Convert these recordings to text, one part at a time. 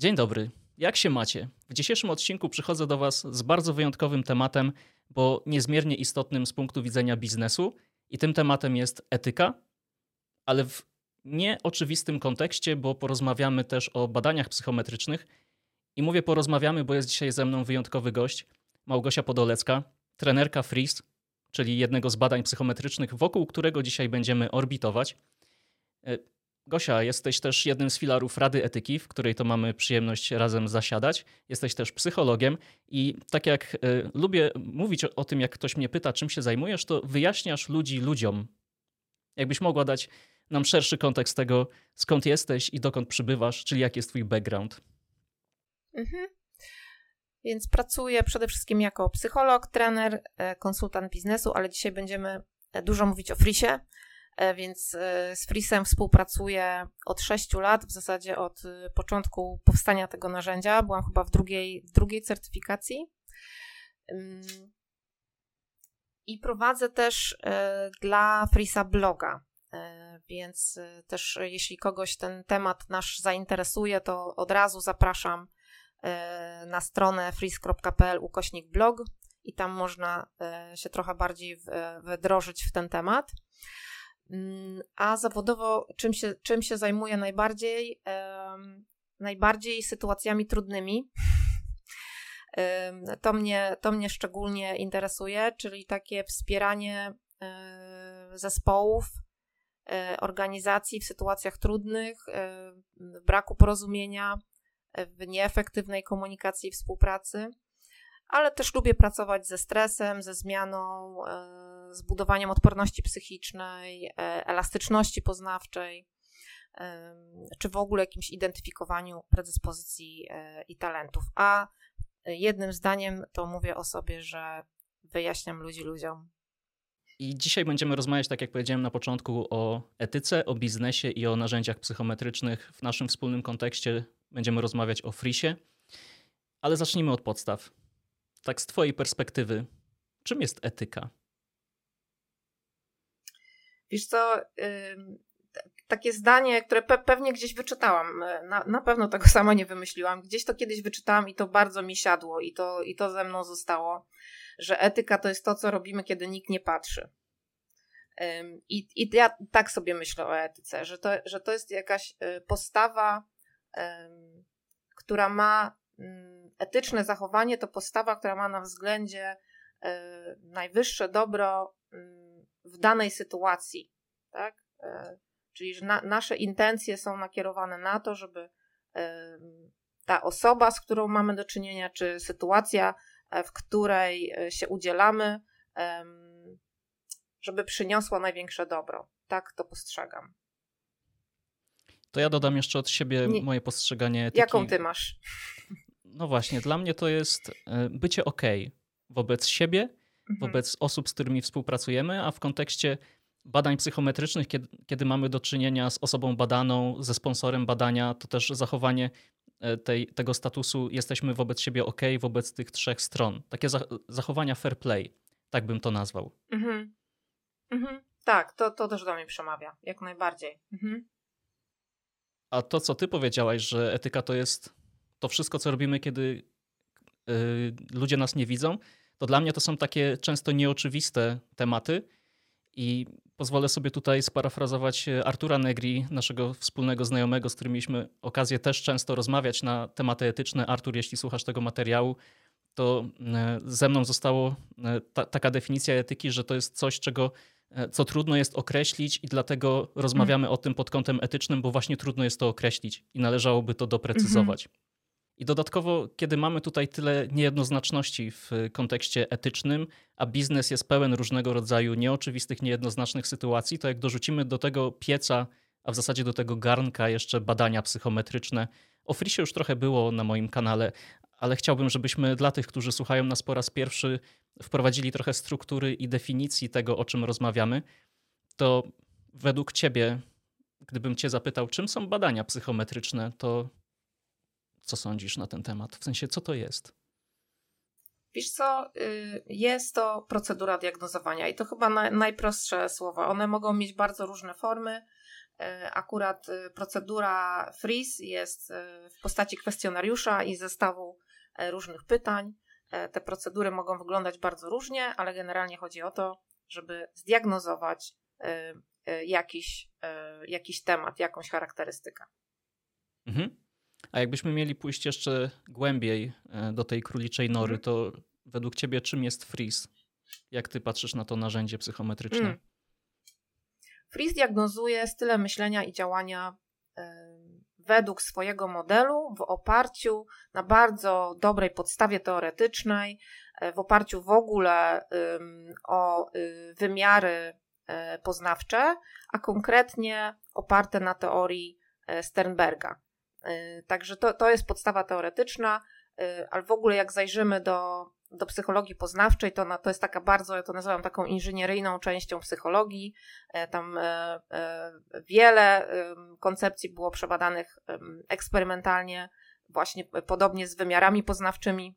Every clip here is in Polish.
Dzień dobry. Jak się macie? W dzisiejszym odcinku przychodzę do Was z bardzo wyjątkowym tematem, bo niezmiernie istotnym z punktu widzenia biznesu, i tym tematem jest etyka, ale w nieoczywistym kontekście, bo porozmawiamy też o badaniach psychometrycznych. I mówię porozmawiamy, bo jest dzisiaj ze mną wyjątkowy gość, Małgosia Podolecka, trenerka FRIS, czyli jednego z badań psychometrycznych, wokół którego dzisiaj będziemy orbitować. Gosia, jesteś też jednym z filarów Rady Etyki, w której to mamy przyjemność razem zasiadać. Jesteś też psychologiem i tak jak y, lubię mówić o, o, tym, jak ktoś mnie pyta, czym się zajmujesz, to wyjaśniasz ludzi ludziom. Jakbyś mogła dać nam szerszy kontekst tego, skąd jesteś i dokąd przybywasz, czyli jaki jest twój background. Mhm. Więc pracuję przede wszystkim jako psycholog, trener, e, konsultant biznesu, ale dzisiaj będziemy e, dużo mówić o frisie, więc e, z Frisem współpracuję od 6 lat, w zasadzie od e, początku powstania tego narzędzia. Byłam chyba w drugiej, w drugiej certyfikacji. I prowadzę też dla Frisa bloga. Więc też jeśli kogoś ten temat nasz zainteresuje, to od razu zapraszam na stronę fris.pl ukośnik blog i tam można się trochę bardziej wdrożyć w ten temat. Mm, a zawodowo czym się, czym się zajmuję najbardziej? najbardziej sytuacjami trudnymi. To mnie, to mnie szczególnie interesuje, czyli takie wspieranie e, zespołów, e, organizacji w sytuacjach trudnych, e, w braku porozumienia, w nieefektywnej komunikacji i współpracy ale też lubię pracować ze stresem, ze zmianą, e, z budowaniem odporności psychicznej, e, elastyczności poznawczej, e, czy w ogóle jakimś identyfikowaniu predyspozycji i talentów. A jednym zdaniem to mówię o sobie, że wyjaśniam ludzi ludziom. I dzisiaj będziemy rozmawiać, tak jak powiedziałem na początku, o etyce, o biznesie i o narzędziach psychometrycznych. W naszym wspólnym kontekście będziemy rozmawiać o frisie, ale zacznijmy od podstaw tak z Twojej perspektywy, czym jest etyka? Wiesz co, takie zdanie, które pe pewnie gdzieś wyczytałam, e, na, na pewno tego sama nie wymyśliłam, gdzieś to kiedyś wyczytałam i to bardzo mi siadło i to, i to ze mną zostało, że etyka to jest to, co robimy, kiedy nikt nie patrzy. I, I ja tak sobie myślę o etyce, że to, że to jest jakaś e, postawa, która ma etyczne zachowanie to postawa, która ma na względzie e, najwyższe dobro mm, w danej sytuacji, tak? E, czyli, że na, nasze intencje są nakierowane na to, żeby e, ta osoba, z którą mamy do czynienia, czy sytuacja, w której się udzielamy, żeby przyniosła największe dobro. Tak to postrzegam. To ja dodam jeszcze od siebie Nie. moje postrzeganie etyki. Jaką ty masz? No właśnie, dla mnie to jest e, bycie ok wobec siebie, mhm. wobec osób, z którymi współpracujemy, a w kontekście badań psychometrycznych, kiedy, kiedy, mamy do czynienia z osobą badaną, ze sponsorem badania, to też zachowanie e, tej, tego statusu jesteśmy wobec siebie ok, wobec tych trzech stron. Takie zachowania fair play, tak bym to nazwał. Mhm. Mhm. Tak, to, to też do mnie przemawia, jak najbardziej. Mhm. A to, co ty powiedziałaś, że etyka to jest to wszystko, co robimy, kiedy yy, ludzie nas nie widzą, to dla mnie to są takie często nieoczywiste tematy. I pozwolę sobie tutaj sparafrazować Artura Negri, naszego wspólnego znajomego, z którym mieliśmy okazję też często rozmawiać na tematy etyczne. Artur, jeśli słuchasz tego materiału, to e, ze mną została e, ta, taka definicja etyki, że to jest coś, czego, e, co trudno jest określić, i dlatego rozmawiamy mm. o tym pod kątem etycznym, bo właśnie trudno jest to określić i należałoby to doprecyzować. Mm -hmm. I dodatkowo, kiedy mamy tutaj tyle niejednoznaczności w kontekście etycznym, a biznes jest pełen różnego rodzaju nieoczywistych, niejednoznacznych sytuacji, to jak dorzucimy do tego pieca, a w zasadzie do tego garnka jeszcze badania psychometryczne, o Frisie już trochę było na moim kanale, ale chciałbym, żebyśmy dla tych, którzy słuchają nas po raz pierwszy, wprowadzili trochę struktury i definicji tego, o czym rozmawiamy. To według Ciebie, gdybym Cię zapytał, czym są badania psychometryczne, to co sądzisz na ten temat? W sensie, co to jest? Wiesz co, y, jest to procedura diagnozowania i to chyba najprostsze słowa. One mogą mieć bardzo różne formy. akurat procedura freeze jest w postaci kwestionariusza i zestawu różnych pytań. Te procedury mogą wyglądać bardzo różnie, ale generalnie chodzi o to, żeby zdiagnozować jakiś, jakiś temat, jakąś charakterystykę. Mhm. A jakbyśmy mieli pójść jeszcze głębiej do tej króliczej nory, mhm. to według ciebie czym jest freeze? Jak ty patrzysz na to narzędzie psychometryczne? Freeze diagnozuje style myślenia i działania według swojego modelu w oparciu na bardzo dobrej podstawie teoretycznej, e, w oparciu w ogóle o y, wymiary e, poznawcze, a konkretnie oparte na teorii e, Sternberga. Także to, to jest podstawa teoretyczna, ale w ogóle jak zajrzymy do do psychologii poznawczej, to, na, to jest taka bardzo, ja to nazywam taką inżynieryjną częścią psychologii. E, tam e, e, wiele koncepcji było przebadanych eksperymentalnie, właśnie podobnie z wymiarami poznawczymi.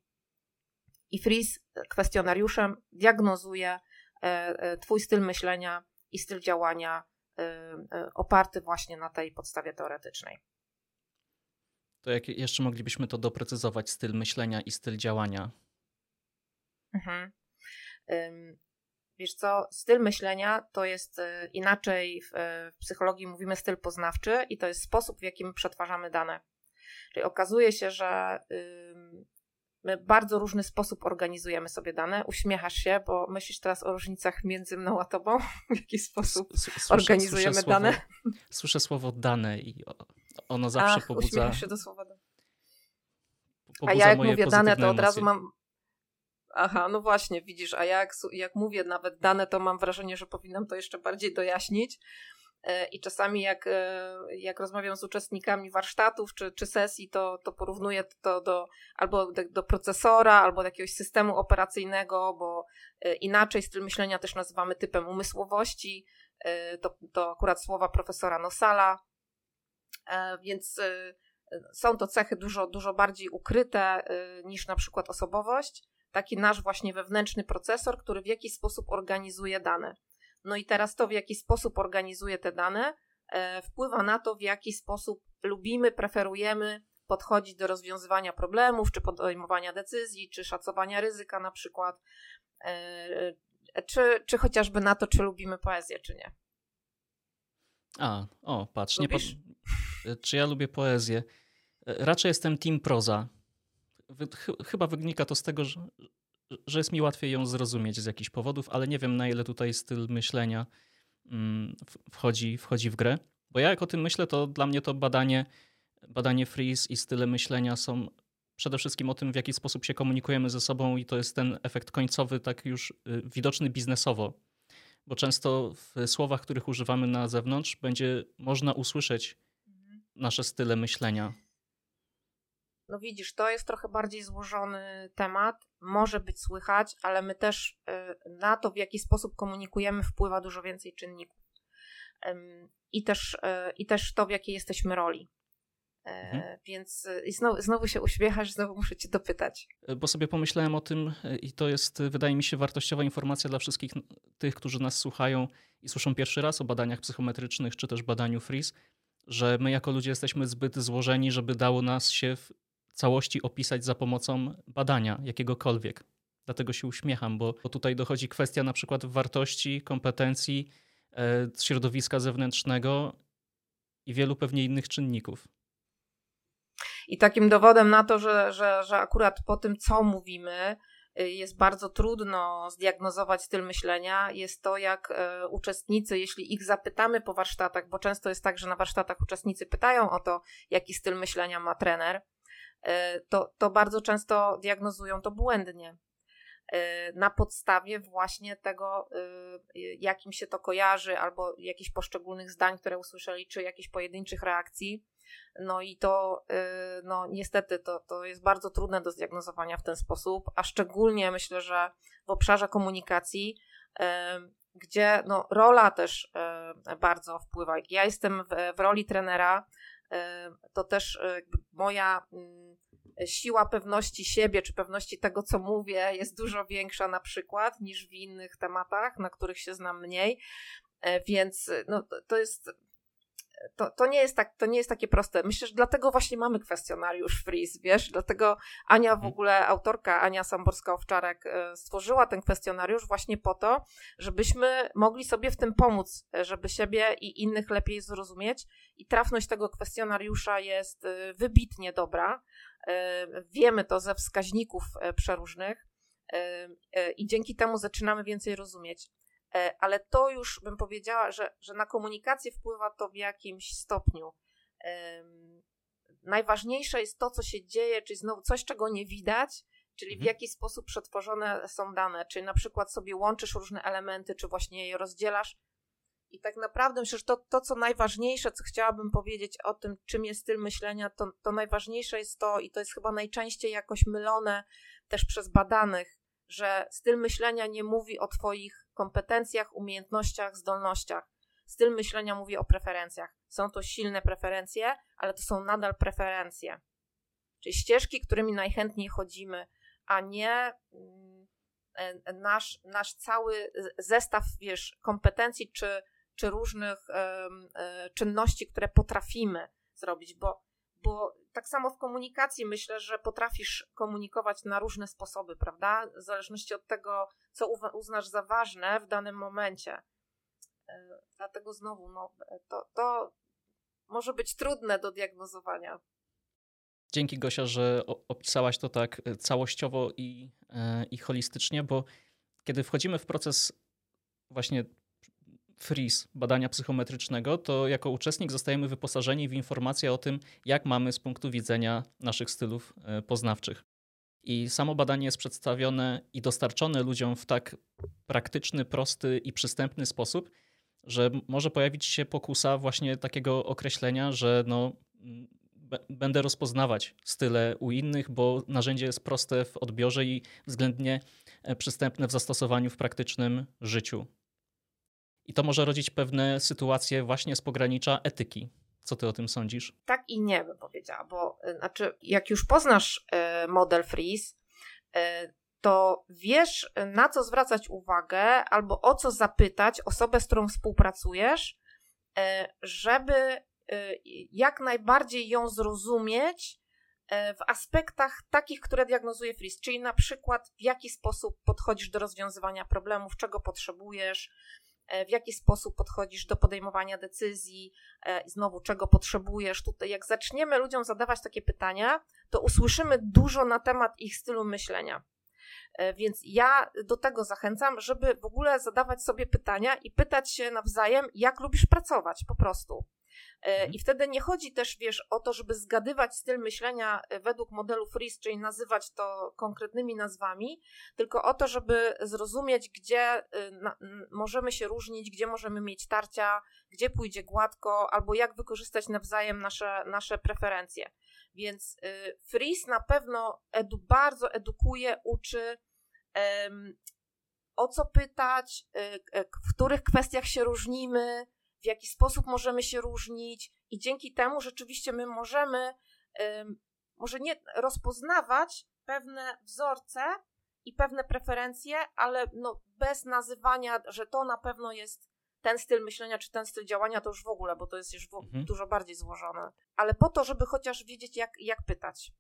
I Fries kwestionariuszem diagnozuje Twój styl myślenia i styl działania oparty właśnie na tej podstawie teoretycznej. To jak jeszcze moglibyśmy to doprecyzować, styl myślenia i styl działania? Mhm. Wiesz co, styl myślenia to jest y, inaczej w, y, w psychologii mówimy styl poznawczy i to jest sposób, w jakim przetwarzamy dane. Czyli okazuje się, że my bardzo różny sposób organizujemy sobie dane. Uśmiechasz się, bo myślisz teraz o różnicach między mną a tobą, w jaki sposób słyszę, organizujemy słyszę dane. Słowo, słyszę słowo dane i ono zawsze Ach, pobudza. Się do słowa dane. A ja jak mówię dane, to od razu mam Aha, no właśnie, widzisz, a jak, jak mówię nawet dane, to mam wrażenie, że powinnam to jeszcze bardziej dojaśnić. E, I czasami jak, e, jak rozmawiam z uczestnikami warsztatów czy, czy sesji, to, to porównuję to do albo do, do procesora, albo do jakiegoś systemu operacyjnego, bo e, inaczej styl myślenia też nazywamy typem umysłowości. To, to akurat słowa profesora Nosala. Więc są to cechy dużo, dużo bardziej ukryte niż na przykład osobowość taki nasz właśnie wewnętrzny procesor, który w jakiś sposób organizuje dane. No i teraz to, w jaki sposób organizuje te dane, e, wpływa na to, w jaki sposób lubimy, preferujemy podchodzić do rozwiązywania problemów, czy podejmowania decyzji, czy szacowania ryzyka na przykład, e, e, czy, czy chociażby na to, czy lubimy poezję, czy nie. A, o, patrz, nie pod... czy ja lubię poezję? Raczej jestem team proza chyba wynika to z tego, że, że jest mi łatwiej ją zrozumieć z jakichś powodów, ale nie wiem na ile tutaj styl myślenia mm, wchodzi, wchodzi w grę. Bo ja jak o tym myślę, to dla mnie to badanie, badanie freeze i style myślenia są przede wszystkim o tym, w jaki sposób się komunikujemy ze sobą i to jest ten efekt końcowy, tak już y, widoczny biznesowo. Bo często w słowach, których używamy na zewnątrz, będzie można usłyszeć mhm. nasze style myślenia. No widzisz, to jest trochę bardziej złożony temat, może być słychać, ale my też y, na to, w jaki sposób komunikujemy, wpływa dużo więcej czynników. I też, y, i też to, w jakiej jesteśmy roli. E, mhm. Więc y, i znowu, znowu się uśmiechasz, znowu muszę cię dopytać. E, bo sobie pomyślałem o tym i to jest, wydaje mi się, wartościowa informacja dla wszystkich tych, którzy nas słuchają i słyszą pierwszy raz o badaniach psychometrycznych czy też badaniu FRIS, że my jako ludzie jesteśmy zbyt złożeni, żeby dało nas się w całości opisać za pomocą badania jakiegokolwiek. Dlatego się uśmiecham, bo, tutaj dochodzi kwestia na przykład wartości, kompetencji, e, środowiska zewnętrznego i wielu pewnie innych czynników. I takim dowodem na to, że, że, że akurat po tym, co mówimy, y, jest bardzo trudno zdiagnozować styl myślenia, jest to, jak e, uczestnicy, jeśli ich zapytamy po warsztatach, bo często jest tak, że na warsztatach uczestnicy pytają o to, jaki styl myślenia ma trener, E, to, to bardzo często diagnozują to błędnie. E, na podstawie właśnie tego, e, jakim się to kojarzy, albo jakichś poszczególnych zdań, które usłyszeli, czy jakichś pojedynczych reakcji. No i to, no niestety, to, to jest bardzo trudne do zdiagnozowania w ten sposób, a szczególnie myślę, że w obszarze komunikacji, gdzie no, rola też bardzo wpływa. Ja jestem w, w roli trenera, to też moja mm, siła pewności siebie, czy pewności tego, co mówię, jest dużo większa na przykład niż w innych tematach, na których się znam mniej. Więc no, to jest to, to, nie jest tak, to nie jest takie proste. Myślę, że dlatego właśnie mamy kwestionariusz Freeze, wiesz? Dlatego Ania w mhm. ogóle, autorka Ania Samborska-Owczarek e, stworzyła ten kwestionariusz właśnie po to, żebyśmy mogli sobie w tym pomóc, e, żeby siebie i innych lepiej zrozumieć i trafność tego kwestionariusza jest e, wybitnie dobra. Wiemy to ze wskaźników przeróżnych i dzięki temu zaczynamy więcej rozumieć. E, ale to już bym powiedziała, że, że na komunikację wpływa to w jakimś stopniu. Najważniejsze jest to, co się dzieje, czyli znowu coś, czego nie widać, czyli w mhm. jaki sposób przetworzone są dane, czy na przykład sobie łączysz różne elementy, czy właśnie je rozdzielasz. I tak naprawdę myślę, że to, to co najważniejsze, co chciałabym powiedzieć o tym, czym jest styl myślenia, to, to najważniejsze jest to, i to jest chyba najczęściej jakoś mylone też przez badanych, że styl myślenia nie mówi o Twoich kompetencjach, umiejętnościach, zdolnościach. Styl myślenia mówi o preferencjach. Są to silne preferencje, ale to są nadal preferencje. Czyli ścieżki, którymi najchętniej chodzimy, a nie mm, e, nasz, nasz cały zestaw, wiesz, kompetencji czy, czy różnych e, czynności, które potrafimy zrobić, bo bo tak samo w komunikacji myślę, że potrafisz komunikować na różne sposoby, prawda? W zależności od tego, co uznasz za ważne w danym momencie. E, dlatego znowu, no, to, to może być trudne do diagnozowania. Dzięki Gosia, że opisałaś to tak e, całościowo i, e, i holistycznie, bo kiedy wchodzimy w proces właśnie freeze badania psychometrycznego, to jako uczestnik zostajemy wyposażeni w informacje o tym, jak mamy z punktu widzenia naszych stylów e, poznawczych. I samo badanie jest przedstawione i dostarczone ludziom w tak praktyczny, prosty i przystępny sposób, że może pojawić się pokusa właśnie takiego określenia, że no, będę rozpoznawać style u innych, bo narzędzie jest proste w odbiorze i względnie e, przystępne w zastosowaniu w praktycznym życiu. I to może rodzić pewne sytuacje właśnie z pogranicza etyki. Co ty o tym sądzisz? Tak i nie bym powiedziała, bo y, znaczy, jak już poznasz y, model Freeze, y, to wiesz, na co zwracać uwagę albo o co zapytać osobę, z którą współpracujesz, żeby jak najbardziej ją zrozumieć w aspektach takich, które diagnozuje Freeze, czyli na przykład w jaki sposób podchodzisz do rozwiązywania problemów, czego potrzebujesz, w jaki sposób podchodzisz do podejmowania decyzji, e, znowu czego potrzebujesz. Tutaj, jak zaczniemy ludziom zadawać takie pytania, to usłyszymy dużo na temat ich stylu myślenia. E, więc ja do tego zachęcam, żeby w ogóle zadawać sobie pytania i pytać się nawzajem, jak lubisz pracować po prostu. E, mhm. I wtedy nie chodzi też, wiesz, o to, żeby zgadywać styl myślenia e, według modelu Freeze, czyli nazywać to konkretnymi nazwami, tylko o to, żeby zrozumieć, gdzie e, możemy się różnić, gdzie możemy mieć tarcia, gdzie pójdzie gładko, albo jak wykorzystać nawzajem nasze, nasze preferencje. Więc Freeze na pewno edu, bardzo edukuje, uczy. o co pytać, w których kwestiach się różnimy, w jaki sposób możemy się różnić, i dzięki temu rzeczywiście my możemy, może nie rozpoznawać pewne wzorce i pewne preferencje, ale no bez nazywania, że to na pewno jest ten styl myślenia czy ten styl działania, to już w ogóle, bo to jest już mhm. dużo bardziej złożone. Ale po to, żeby chociaż wiedzieć, jak, jak pytać.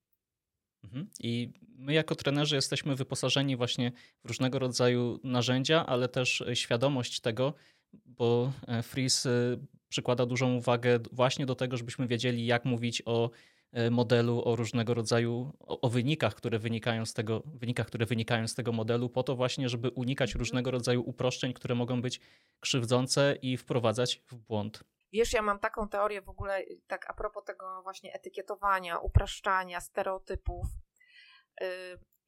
Mhm. I my, jako trenerzy, jesteśmy wyposażeni właśnie w różnego rodzaju narzędzia, ale też świadomość tego, bo e, Freeze e, przykłada dużą uwagę właśnie do tego, żebyśmy wiedzieli, jak mówić o e, modelu, o różnego rodzaju, o, o, wynikach, które wynikają z tego, wynikach, które wynikają z tego modelu, po to właśnie, żeby unikać mhm. różnego rodzaju uproszczeń, które mogą być krzywdzące i wprowadzać w błąd. Wiesz, ja mam taką teorię w ogóle, tak a propos tego właśnie etykietowania, upraszczania, stereotypów.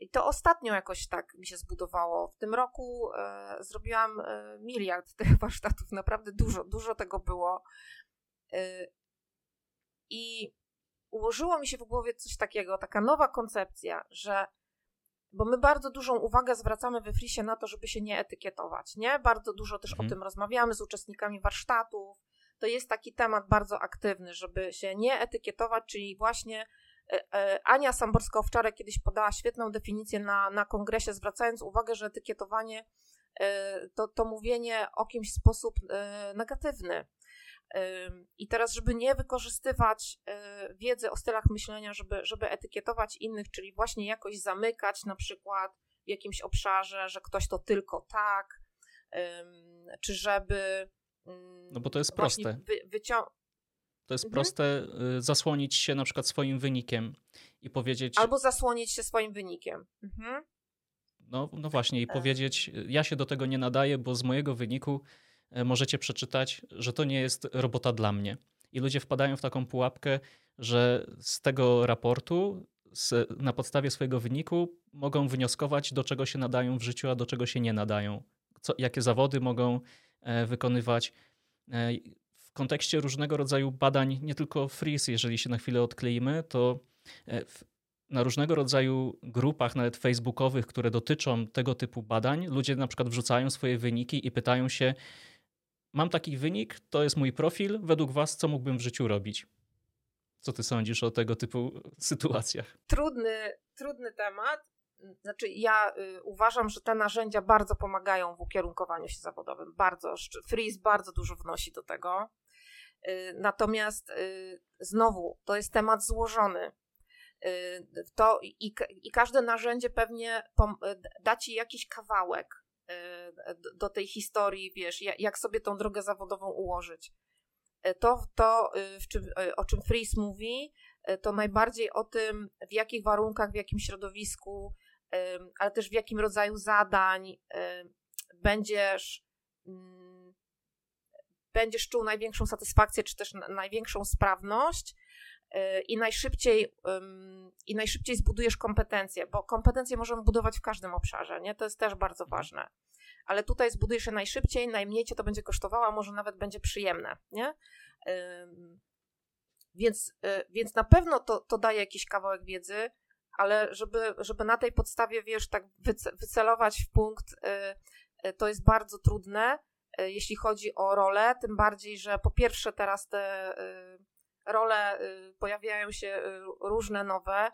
I to ostatnio jakoś tak mi się zbudowało. W tym roku e, zrobiłam e, miliard tych warsztatów, naprawdę dużo, dużo tego było. E, I ułożyło mi się w głowie coś takiego, taka nowa koncepcja, że bo my bardzo dużą uwagę zwracamy we Frisie na to, żeby się nie etykietować, nie? Bardzo dużo też mhm. o tym rozmawiamy z uczestnikami warsztatów. To jest taki temat bardzo aktywny, żeby się nie etykietować, czyli właśnie Ania Samborska-Owczarek kiedyś podała świetną definicję na, na kongresie, zwracając uwagę, że etykietowanie e, to, to mówienie o kimś w sposób negatywny. I teraz, żeby nie wykorzystywać wiedzy o stylach myślenia, żeby, żeby etykietować innych, czyli właśnie jakoś zamykać na przykład w jakimś obszarze, że ktoś to tylko tak, czy żeby. No bo to jest proste. Wy, wycią- to jest mhm. proste y, zasłonić się na przykład swoim wynikiem i powiedzieć. Albo zasłonić się swoim wynikiem. Mhm. No, no właśnie, i powiedzieć, ja się do tego nie nadaję, bo z mojego wyniku e, możecie przeczytać, że to nie jest robota dla mnie. I ludzie wpadają w taką pułapkę, że z tego raportu, z, na podstawie swojego wyniku, mogą wnioskować, do czego się nadają w życiu, a do czego się nie nadają. Co, jakie zawody mogą e, wykonywać. E, kontekście różnego rodzaju badań, nie tylko Freeze, jeżeli się na chwilę odkleimy, to w, na różnego rodzaju grupach, nawet facebookowych, które dotyczą tego typu badań, ludzie na przykład wrzucają swoje wyniki i pytają się: Mam taki wynik, to jest mój profil, według Was, co mógłbym w życiu robić? Co ty sądzisz o tego typu sytuacjach? Trudny, trudny temat. Znaczy, ja y, uważam, że te narzędzia bardzo pomagają w ukierunkowaniu się zawodowym. Bardzo. Freeze bardzo dużo wnosi do tego. Y, natomiast y, znowu, to jest temat złożony. Y, to i, i każde narzędzie pewnie da ci jakiś kawałek do tej historii, wiesz, jak sobie tą drogę zawodową ułożyć. To, to czym, o czym Fries mówi, to najbardziej o tym, w jakich warunkach, w jakim środowisku, ale też w jakim rodzaju zadań będziesz mm, będziesz czuł największą satysfakcję, czy też największą sprawność Y, i najszybciej, i najszybciej zbudujesz kompetencje, bo kompetencje możemy budować w każdym obszarze, nie? To jest też bardzo mhm. ważne. Ale tutaj zbudujesz je najszybciej, najmniej cię to będzie kosztowało, a może nawet będzie przyjemne, nie? Więc, y, więc na pewno to, to daje jakiś kawałek wiedzy, ale żeby, żeby na tej podstawie, wiesz, tak wycelować w punkt, y, to jest bardzo trudne, jeśli chodzi o rolę, tym bardziej, że po pierwsze teraz te role y, pojawiają się różne nowe.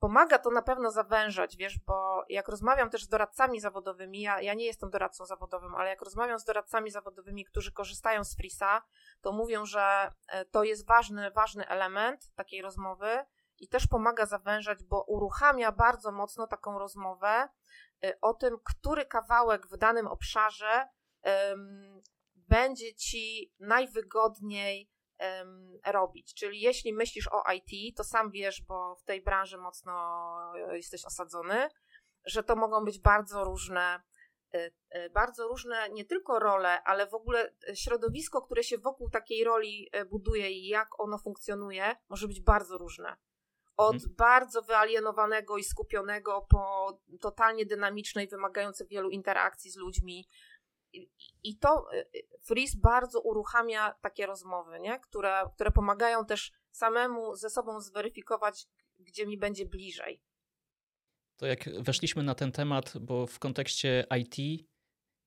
Pomaga to na pewno zawężać, wiesz, bo jak rozmawiam też z doradcami zawodowymi, ja, ja nie jestem doradcą zawodowym, ale jak rozmawiam z doradcami zawodowymi, którzy korzystają z Frisa, to mówią, że e, to jest ważny, ważny element takiej rozmowy i też pomaga zawężać, bo uruchamia bardzo mocno taką rozmowę e, o tym, który kawałek w danym obszarze będzie ci najwygodniej um, robić. Czyli jeśli myślisz o IT, to sam wiesz, bo w tej branży mocno jesteś osadzony, że to mogą być bardzo różne e, bardzo różne nie tylko role, ale w ogóle środowisko, które się wokół takiej roli buduje i jak ono funkcjonuje, może być bardzo różne. Od mhm. bardzo wyalienowanego i skupionego po totalnie dynamicznej, wymagające wielu interakcji z ludźmi, i to y, y, Freeze bardzo uruchamia takie rozmowy, nie? Które, które pomagają też samemu ze sobą zweryfikować, gdzie mi będzie bliżej. To jak weszliśmy na ten temat, bo w kontekście IT,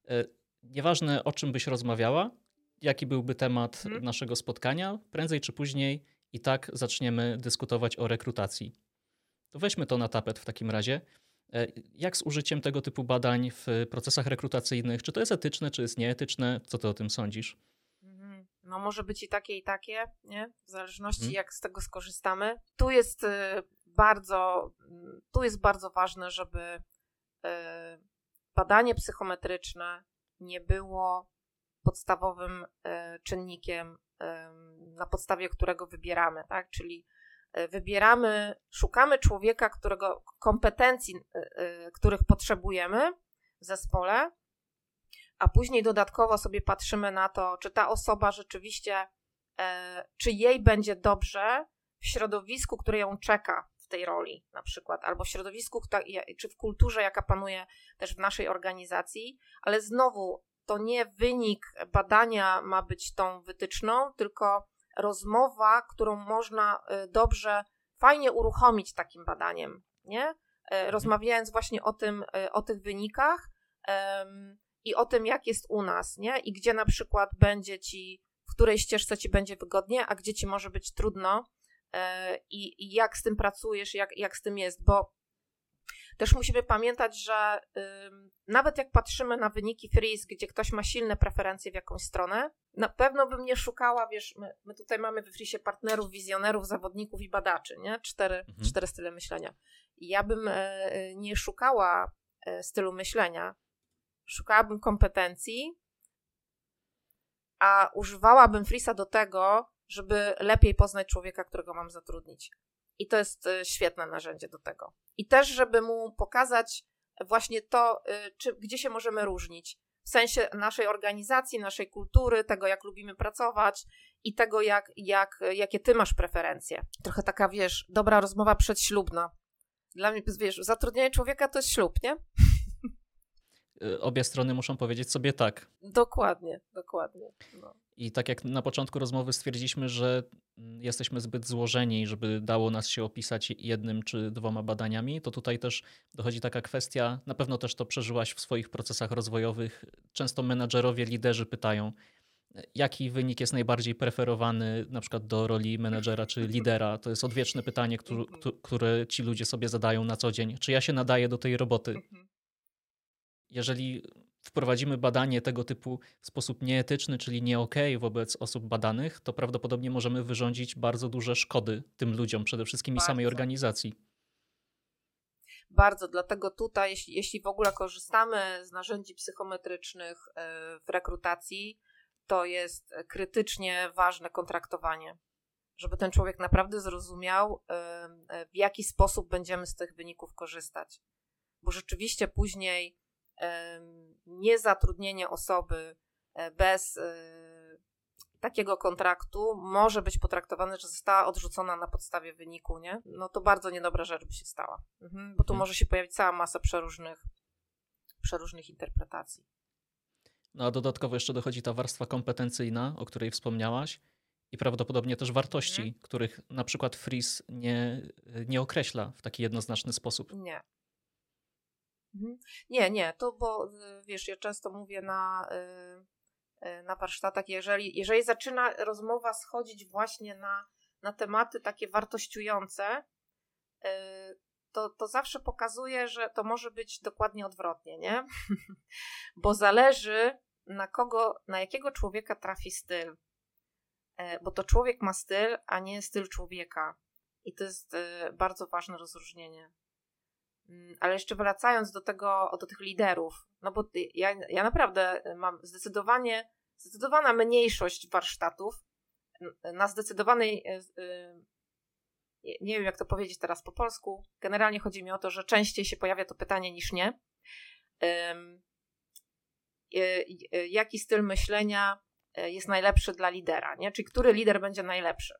e, nieważne o czym byś rozmawiała, jaki byłby temat hmm. naszego spotkania, prędzej czy później i tak zaczniemy dyskutować o rekrutacji. To weźmy to na tapet w takim razie. E, jak z użyciem tego typu badań w procesach rekrutacyjnych? Czy to jest etyczne, czy jest nieetyczne? Co ty o tym sądzisz? Mhm. No może być i takie, i takie, nie? W zależności hmm. jak z tego skorzystamy. Tu jest y, bardzo, tu jest bardzo ważne, żeby y, badanie psychometryczne nie było podstawowym y, czynnikiem, na podstawie którego wybieramy, tak? Czyli E, wybieramy, szukamy człowieka, którego kompetencji, e, e, których potrzebujemy w zespole, a później dodatkowo sobie patrzymy na to, czy ta osoba rzeczywiście, czy jej będzie dobrze w środowisku, które ją czeka w tej roli, na przykład, albo w środowisku, czy w kulturze, jaka panuje też w naszej organizacji, ale znowu to nie wynik badania ma być tą wytyczną, tylko rozmowa, którą można y, dobrze, fajnie uruchomić takim badaniem, nie? E, mhm. Rozmawiając właśnie o tym, y, o tych wynikach um, i o tym, jak jest u nas, nie? I gdzie na przykład będzie ci, w której ścieżce ci będzie wygodnie, a gdzie ci może być trudno e, i, i jak z tym pracujesz, jak, jak z tym jest, bo Też musimy pamiętać, że nawet jak patrzymy na wyniki Freeze, gdzie ktoś ma silne preferencje w jakąś stronę, na pewno bym nie szukała, wiesz, my, my tutaj mamy we Freeze partnerów, wizjonerów, zawodników i badaczy, nie? Cztery, mhm. cztery style myślenia. Ja bym e, nie szukała e, stylu myślenia, szukałabym kompetencji, a używałabym Freeza do tego, żeby lepiej poznać człowieka, którego mam zatrudnić. I to jest e, świetne narzędzie do tego. I też, żeby mu pokazać właśnie to, e, czy, gdzie się możemy różnić. W sensie naszej organizacji, naszej kultury, tego, jak lubimy pracować i tego, jak, jak, jakie ty masz preferencje. Trochę taka, wiesz, dobra rozmowa przedślubna. Dla mnie, wiesz, zatrudnienie człowieka to jest ślub, nie? Y, obie strony muszą powiedzieć sobie tak. Dokładnie, dokładnie. No. I tak jak na początku rozmowy stwierdziliśmy, że mm, jesteśmy zbyt złożeni, żeby dało nas się opisać jednym czy dwoma badaniami, to tutaj też dochodzi taka kwestia, na pewno też to przeżyłaś w swoich procesach rozwojowych. Często menadżerowie, liderzy pytają, jaki wynik jest najbardziej preferowany na przykład do roli menedżera czy lidera. To jest odwieczne pytanie, które, które ci ludzie sobie zadają na co dzień. Czy ja się nadaję do tej roboty? Jeżeli wprowadzimy badanie tego typu w sposób nieetyczny, czyli nie ok wobec osób badanych, to prawdopodobnie możemy wyrządzić bardzo duże szkody tym ludziom, przede wszystkim bardzo. i samej organizacji. Bardzo, dlatego tutaj, jeśli, jeśli w ogóle korzystamy z narzędzi psychometrycznych e, w rekrutacji, to jest krytycznie ważne kontraktowanie, żeby ten człowiek naprawdę zrozumiał, e, e, w jaki sposób będziemy z tych wyników korzystać. Bo rzeczywiście później niezatrudnienie osoby e, bez e, takiego kontraktu może być potraktowane, że została odrzucona na podstawie wyniku, nie? No to bardzo niedobra rzecz by się stała, mhm, bo tu mhm. może się pojawić cała masa przeróżnych, przeróżnych interpretacji. No a dodatkowo jeszcze dochodzi ta warstwa kompetencyjna, o której wspomniałaś, i prawdopodobnie też wartości, mhm. których na przykład Fris nie, nie określa w taki jednoznaczny sposób. Nie. Nie, nie, to bo y, wiesz, ja często mówię na, y, y, na warsztatach, jeżeli, jeżeli zaczyna rozmowa schodzić właśnie na, na tematy takie wartościujące, to, to zawsze pokazuje, że to może być dokładnie odwrotnie, nie? bo zależy na kogo, na jakiego człowieka trafi styl. Bo to człowiek ma styl, a nie styl człowieka. I to jest bardzo ważne rozróżnienie. Mm, ale jeszcze wracając do tego, do tych liderów, no bo ja, ja naprawdę mam zdecydowanie, zdecydowana mniejszość warsztatów na zdecydowanej, e, e, nie wiem jak to powiedzieć teraz po polsku, generalnie chodzi mi o to, że częściej się pojawia to pytanie niż nie. Jaki styl myślenia jest najlepszy dla lidera, nie? Czyli który lider będzie najlepszy?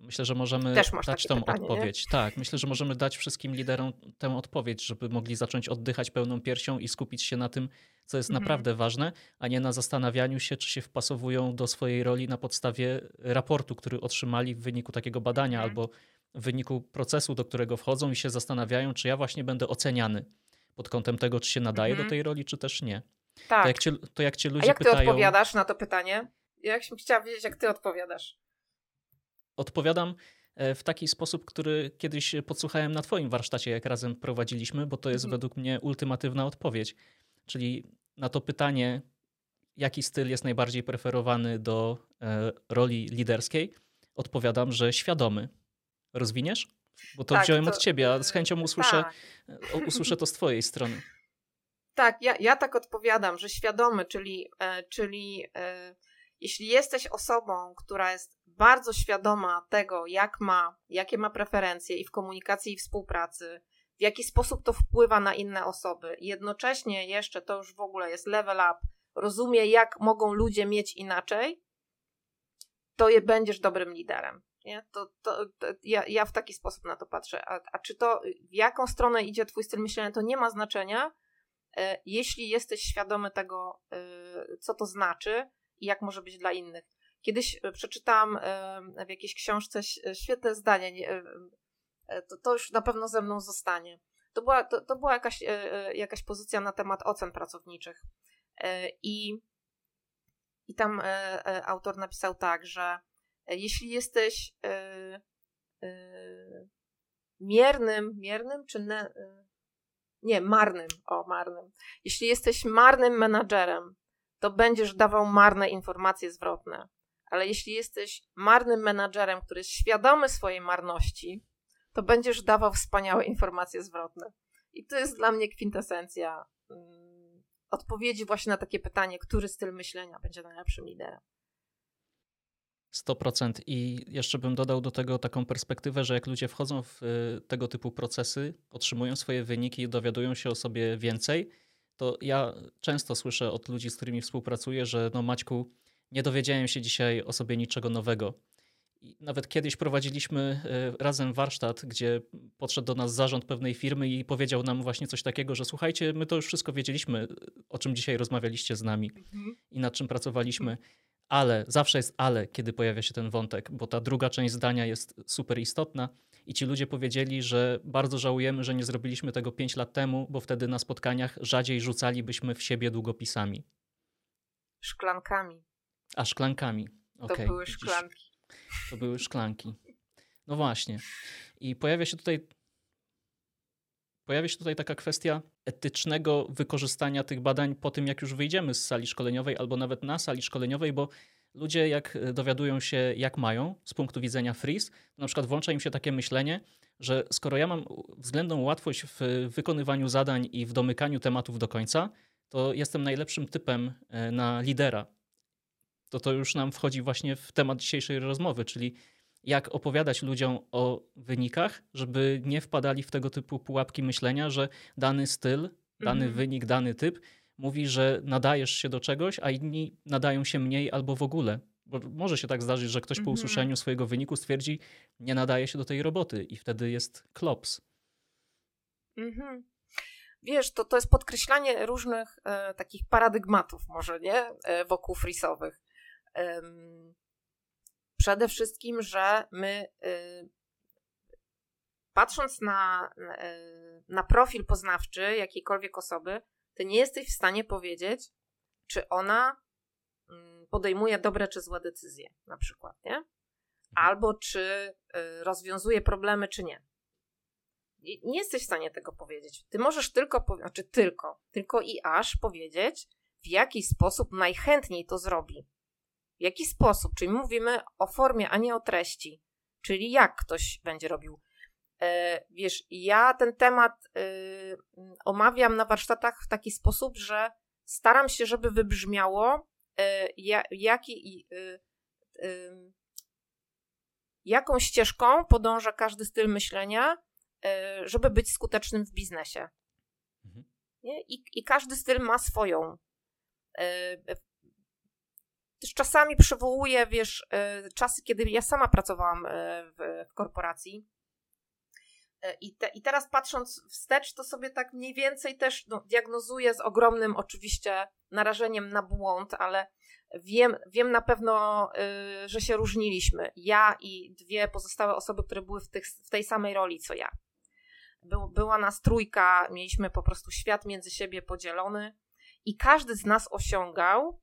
Myślę, że możemy dać tą pytanie, odpowiedź. Nie? Tak, myślę, że możemy dać wszystkim liderom tę odpowiedź, żeby mogli zacząć oddychać pełną piersią i skupić się na tym, co jest mhm. naprawdę ważne, a nie na zastanawianiu się, czy się wpasowują do swojej roli na podstawie raportu, który otrzymali w wyniku takiego badania mhm. albo w wyniku procesu, do którego wchodzą i się zastanawiają, czy ja właśnie będę oceniany pod kątem tego, czy się nadaje mhm. do tej roli, czy też nie. Tak. To jak cię, to jak cię ludzie a jak ty pytają... odpowiadasz na to pytanie? Ja bym chciała wiedzieć, jak ty odpowiadasz odpowiadam e, w taki sposób, który kiedyś podsłuchałem na Twoim warsztacie, jak razem prowadziliśmy, bo to jest mhm. według mnie ultimatywna odpowiedź. Czyli na to pytanie, jaki styl jest najbardziej preferowany do e, roli liderskiej, odpowiadam, że świadomy. Rozwiniesz? Bo to tak, wziąłem to, od ciebie, a z chęcią usłyszę, tak. E, usłyszę to z twojej strony. Tak, ja, ja tak odpowiadam, że świadomy, czyli, czyli jeśli jesteś osobą, która jest bardzo świadoma tego, jak ma, jakie ma preferencje i w komunikacji i współpracy, w jaki sposób to wpływa na inne osoby, jednocześnie jeszcze to już w ogóle jest level up, rozumie, jak mogą ludzie mieć inaczej, to je będziesz dobrym liderem. Nie? To, to, to ja, ja, w taki sposób na to patrzę. A, a, czy to, w jaką stronę idzie Twój styl myślenia, to nie ma znaczenia, e, jeśli jesteś świadomy tego, e, co to znaczy i jak może być dla innych. Kiedyś e, przeczytałam w jakiejś książce świetne zdanie, e, e, to, to już na pewno ze mną zostanie. To była, to, to była jakaś, jakaś pozycja na temat ocen pracowniczych. I, I tam autor napisał tak, że jeśli jesteś miernym, miernym czy ne, nie, marnym, o marnym. Jeśli jesteś marnym menadżerem, to będziesz dawał marne informacje zwrotne. Ale jeśli jesteś marnym menadżerem, który jest świadomy swojej marności, to będziesz dawał wspaniałe informacje zwrotne. I to jest dla mnie kwintesencja mm, odpowiedzi właśnie na takie pytanie, który styl myślenia będzie najlepszym liderem. 100% i jeszcze bym dodał do tego taką perspektywę, że jak ludzie wchodzą w y, tego typu procesy, otrzymują swoje wyniki dowiadują się o sobie więcej, to ja często słyszę od ludzi, z którymi współpracuję, że no Maćku, nie dowiedziałem się dzisiaj o sobie niczego nowego. I nawet kiedyś prowadziliśmy y, razem warsztat, gdzie podszedł do nas zarząd pewnej firmy i powiedział nam właśnie coś takiego, że słuchajcie, my to już wszystko wiedzieliśmy, o czym dzisiaj rozmawialiście z nami mhm. i nad czym pracowaliśmy ale, zawsze jest ale, kiedy pojawia się ten wątek, bo ta druga część zdania jest super istotna. I ci ludzie powiedzieli, że bardzo żałujemy, że nie zrobiliśmy tego 5 lat temu, bo wtedy na spotkaniach rzadziej rzucalibyśmy w siebie długopisami. Szklankami. A szklankami. Okay, to były szklanki. To były szklanki. No właśnie. I pojawia się tutaj pojawia się tutaj taka kwestia etycznego wykorzystania tych badań po tym, jak już wyjdziemy z sali szkoleniowej albo nawet na sali szkoleniowej, bo ludzie jak dowiadują się, jak mają z punktu widzenia freeze, to na przykład włącza im się takie myślenie, że skoro ja mam względną łatwość w wykonywaniu zadań i w domykaniu tematów do końca, to jestem najlepszym typem e, na lidera. To to już nam wchodzi właśnie w temat dzisiejszej rozmowy, czyli jak opowiadać ludziom o wynikach, żeby nie wpadali w tego typu pułapki myślenia, że dany styl, dany mhm. wynik, dany typ mówi, że nadajesz się do czegoś, a inni nadają się mniej albo w ogóle. Bo może się tak zdarzyć, że ktoś po mhm. usłyszeniu swojego wyniku stwierdzi, nie nadaje się do tej roboty i wtedy jest klops. Mhm. Wiesz, to, to jest podkreślanie różnych e, takich paradygmatów może, nie? E, wokół frisowych. Przede wszystkim, że my y, patrząc na, y, na profil poznawczy jakiejkolwiek osoby, ty nie jesteś w stanie powiedzieć, czy ona mm, podejmuje dobre czy złe decyzje, na przykład, nie? Mhm. Albo czy y, rozwiązuje problemy, czy nie. Nie jesteś w stanie tego powiedzieć. Ty możesz tylko, znaczy tylko, tylko i aż powiedzieć, w jaki sposób najchętniej to zrobi. W jaki sposób? Czyli mówimy o formie, a nie o treści. Czyli jak ktoś będzie robił. E, wiesz, ja ten temat e, omawiam na warsztatach w taki sposób, że staram się, żeby wybrzmiało, e, jaki, jaką ścieżką podąża każdy styl myślenia, żeby być skutecznym w biznesie. Mhm. I, I każdy styl ma swoją też czasami przywołuję, wiesz, czasy, kiedy ja sama pracowałam w korporacji. E, I, te, I teraz patrząc wstecz, to sobie tak mniej więcej też no, diagnozuję z ogromnym oczywiście narażeniem na błąd, ale wiem, wiem na pewno, y, że się różniliśmy. Ja i dwie pozostałe osoby, które były w, tych, w tej samej roli co ja. Był, była nas trójka, mieliśmy po prostu świat między siebie podzielony i każdy z nas osiągał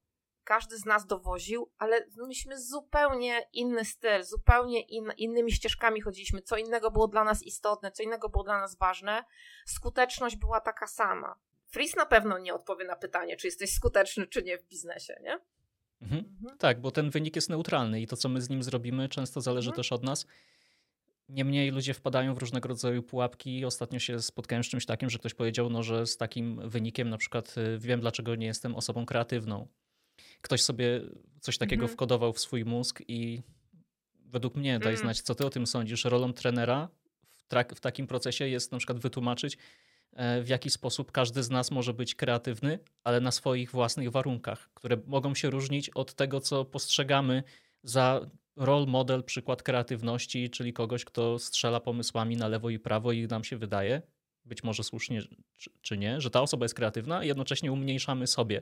każdy z nas dowoził, ale myśmy zupełnie inny styl, zupełnie in, innymi ścieżkami chodziliśmy. Co innego było dla nas istotne, co innego było dla nas ważne. Skuteczność była taka sama. Fris na pewno nie odpowie na pytanie, czy jesteś skuteczny, czy nie w biznesie, nie? Mhm. Mhm. Tak, bo ten wynik jest neutralny i to, co my z nim zrobimy, często zależy mhm. też od nas. Niemniej ludzie wpadają w różnego rodzaju pułapki. Ostatnio się spotkałem z czymś takim, że ktoś powiedział, no, że z takim wynikiem na przykład y, wiem, dlaczego nie jestem osobą kreatywną ktoś sobie coś takiego mhm. wkodował w swój mózg i według mnie, daj mm. znać, co ty o tym sądzisz, rolą trenera w, trak- w takim procesie jest na przykład wytłumaczyć, e, w jaki sposób każdy z nas może być kreatywny, ale na swoich własnych warunkach, które mogą się różnić od tego, co postrzegamy za role model, przykład kreatywności, czyli kogoś, kto strzela pomysłami na lewo i prawo i nam się wydaje, być może słusznie czy, czy nie, że ta osoba jest kreatywna, a jednocześnie umniejszamy sobie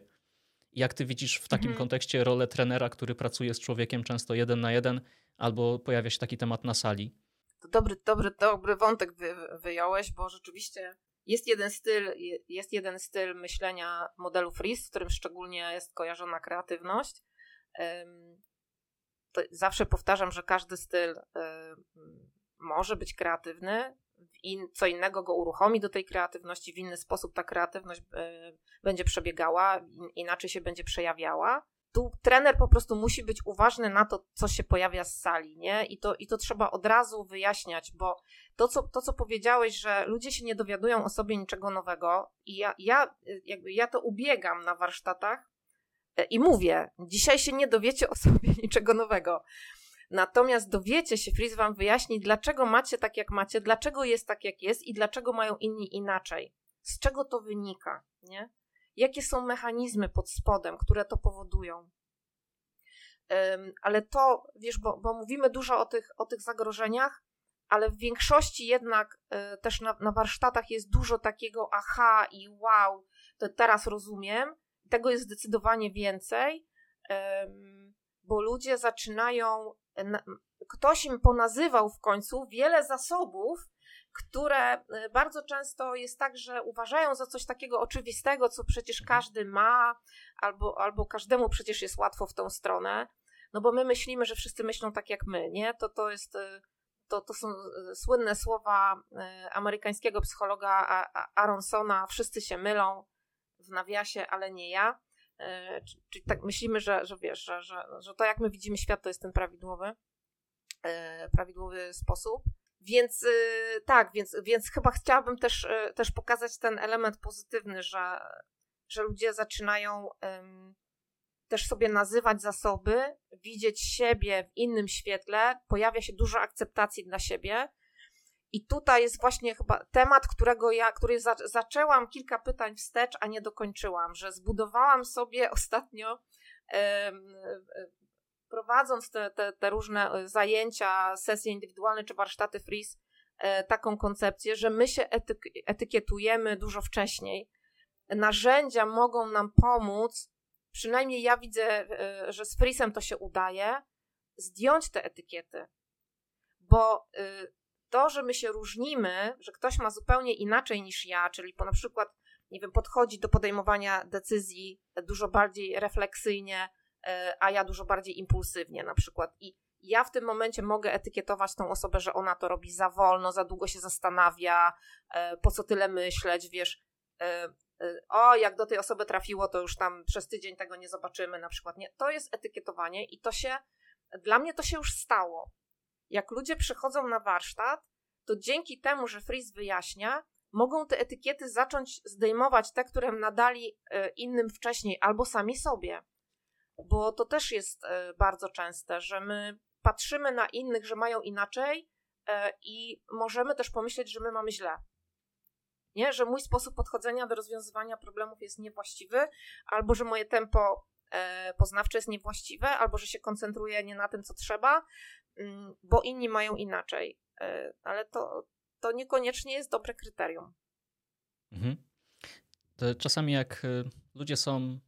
jak ty widzisz w takim mhm. kontekście rolę trenera, który pracuje z człowiekiem często jeden na jeden, albo pojawia się taki temat na sali? To dobry, dobry, dobry wątek wy, wyjąłeś, bo rzeczywiście jest jeden styl, jest jeden styl myślenia modelu Freeze, w którym szczególnie jest kojarzona kreatywność. To zawsze powtarzam, że każdy styl może być kreatywny. In, co innego go uruchomi do tej kreatywności, w inny sposób ta kreatywność y, będzie przebiegała, inaczej się będzie przejawiała. Tu trener po prostu musi być uważny na to, co się pojawia z sali, nie? I to, i to trzeba od razu wyjaśniać, bo to co, to, co powiedziałeś, że ludzie się nie dowiadują o sobie niczego nowego, i ja, ja, jakby ja to ubiegam na warsztatach e, i mówię, dzisiaj się nie dowiecie o sobie niczego nowego. Natomiast dowiecie się, Fritz wam wyjaśni, dlaczego macie tak, jak macie, dlaczego jest tak, jak jest i dlaczego mają inni inaczej. Z czego to wynika, nie? Jakie są mechanizmy pod spodem, które to powodują. Um, ale to, wiesz, bo, bo mówimy dużo o tych, o tych zagrożeniach, ale w większości jednak y, też na, na warsztatach jest dużo takiego aha i wow, to teraz rozumiem. Tego jest zdecydowanie więcej, bo ludzie zaczynają ktoś im ponazywał w końcu wiele zasobów, które e, bardzo często jest tak, że uważają za coś takiego oczywistego, co przecież każdy ma, albo, albo każdemu przecież jest łatwo w tą stronę. No bo my myślimy, że wszyscy myślą tak jak my, nie? To, to jest. E, to, to są e, słynne słowa amerykańskiego psychologa Aronsona: Wszyscy się mylą w nawiasie, ale nie ja. E, czyli tak myślimy, że, że wiesz, że, że, że to jak my widzimy świat, to jest ten prawidłowy, e, prawidłowy sposób. Więc y, tak, więc, więc chyba chciałabym też, też pokazać ten element pozytywny, że, że ludzie zaczynają um, też sobie nazywać zasoby, widzieć siebie w innym świetle, pojawia się dużo akceptacji dla siebie i tutaj jest właśnie chyba temat, którego ja, który za, zaczęłam kilka pytań wstecz, a nie dokończyłam, że zbudowałam sobie ostatnio, prowadząc te, te, te, różne e, zajęcia, sesje indywidualne czy warsztaty freeze, taką koncepcję, że my się etyk etykietujemy dużo wcześniej. Narzędzia mogą nam pomóc, przynajmniej ja widzę, e, że z freezem to się udaje, zdjąć te etykiety. Bo y, to, że my się różnimy, że ktoś ma zupełnie inaczej niż ja, czyli po na przykład, nie wiem, podchodzi do podejmowania decyzji dużo bardziej refleksyjnie, e, a ja dużo bardziej impulsywnie na przykład. I ja w tym momencie mogę etykietować tą osobę, że ona to robi za wolno, za długo się zastanawia, e, po co tyle myśleć, wiesz. E, o, jak do tej osoby trafiło, to już tam przez tydzień tego nie zobaczymy, na przykład. Nie, to jest etykietowanie i to się, dla mnie to się już stało jak ludzie przychodzą na warsztat, to dzięki temu, że Fries wyjaśnia, mogą te etykiety zacząć zdejmować te, które nadali e, innym wcześniej, albo sami sobie. Bo to też jest e, bardzo częste, że my patrzymy na innych, że mają inaczej e, i możemy też pomyśleć, że my mamy źle. Nie? Że mój sposób podchodzenia do rozwiązywania problemów jest niewłaściwy, albo że moje tempo poznawcze jest niewłaściwe, albo że się koncentruję nie na tym, co trzeba, bo inni mają inaczej. E, ale to, to niekoniecznie jest dobre kryterium. Mhm. czasami jak e, ludzie są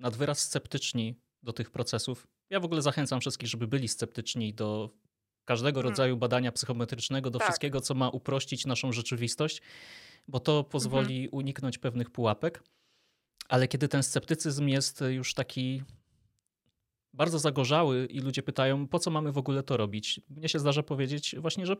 nad wyraz sceptyczni do tych procesów, ja w ogóle zachęcam wszystkich, żeby byli sceptyczni do każdego hmm. rodzaju badania psychometrycznego, do tak. wszystkiego, co ma uprościć naszą rzeczywistość, bo to pozwoli mhm. uniknąć pewnych pułapek. Ale kiedy ten sceptycyzm jest już taki bardzo zagorzały i ludzie pytają, po co mamy w ogóle to robić. Mnie się zdarza powiedzieć właśnie, że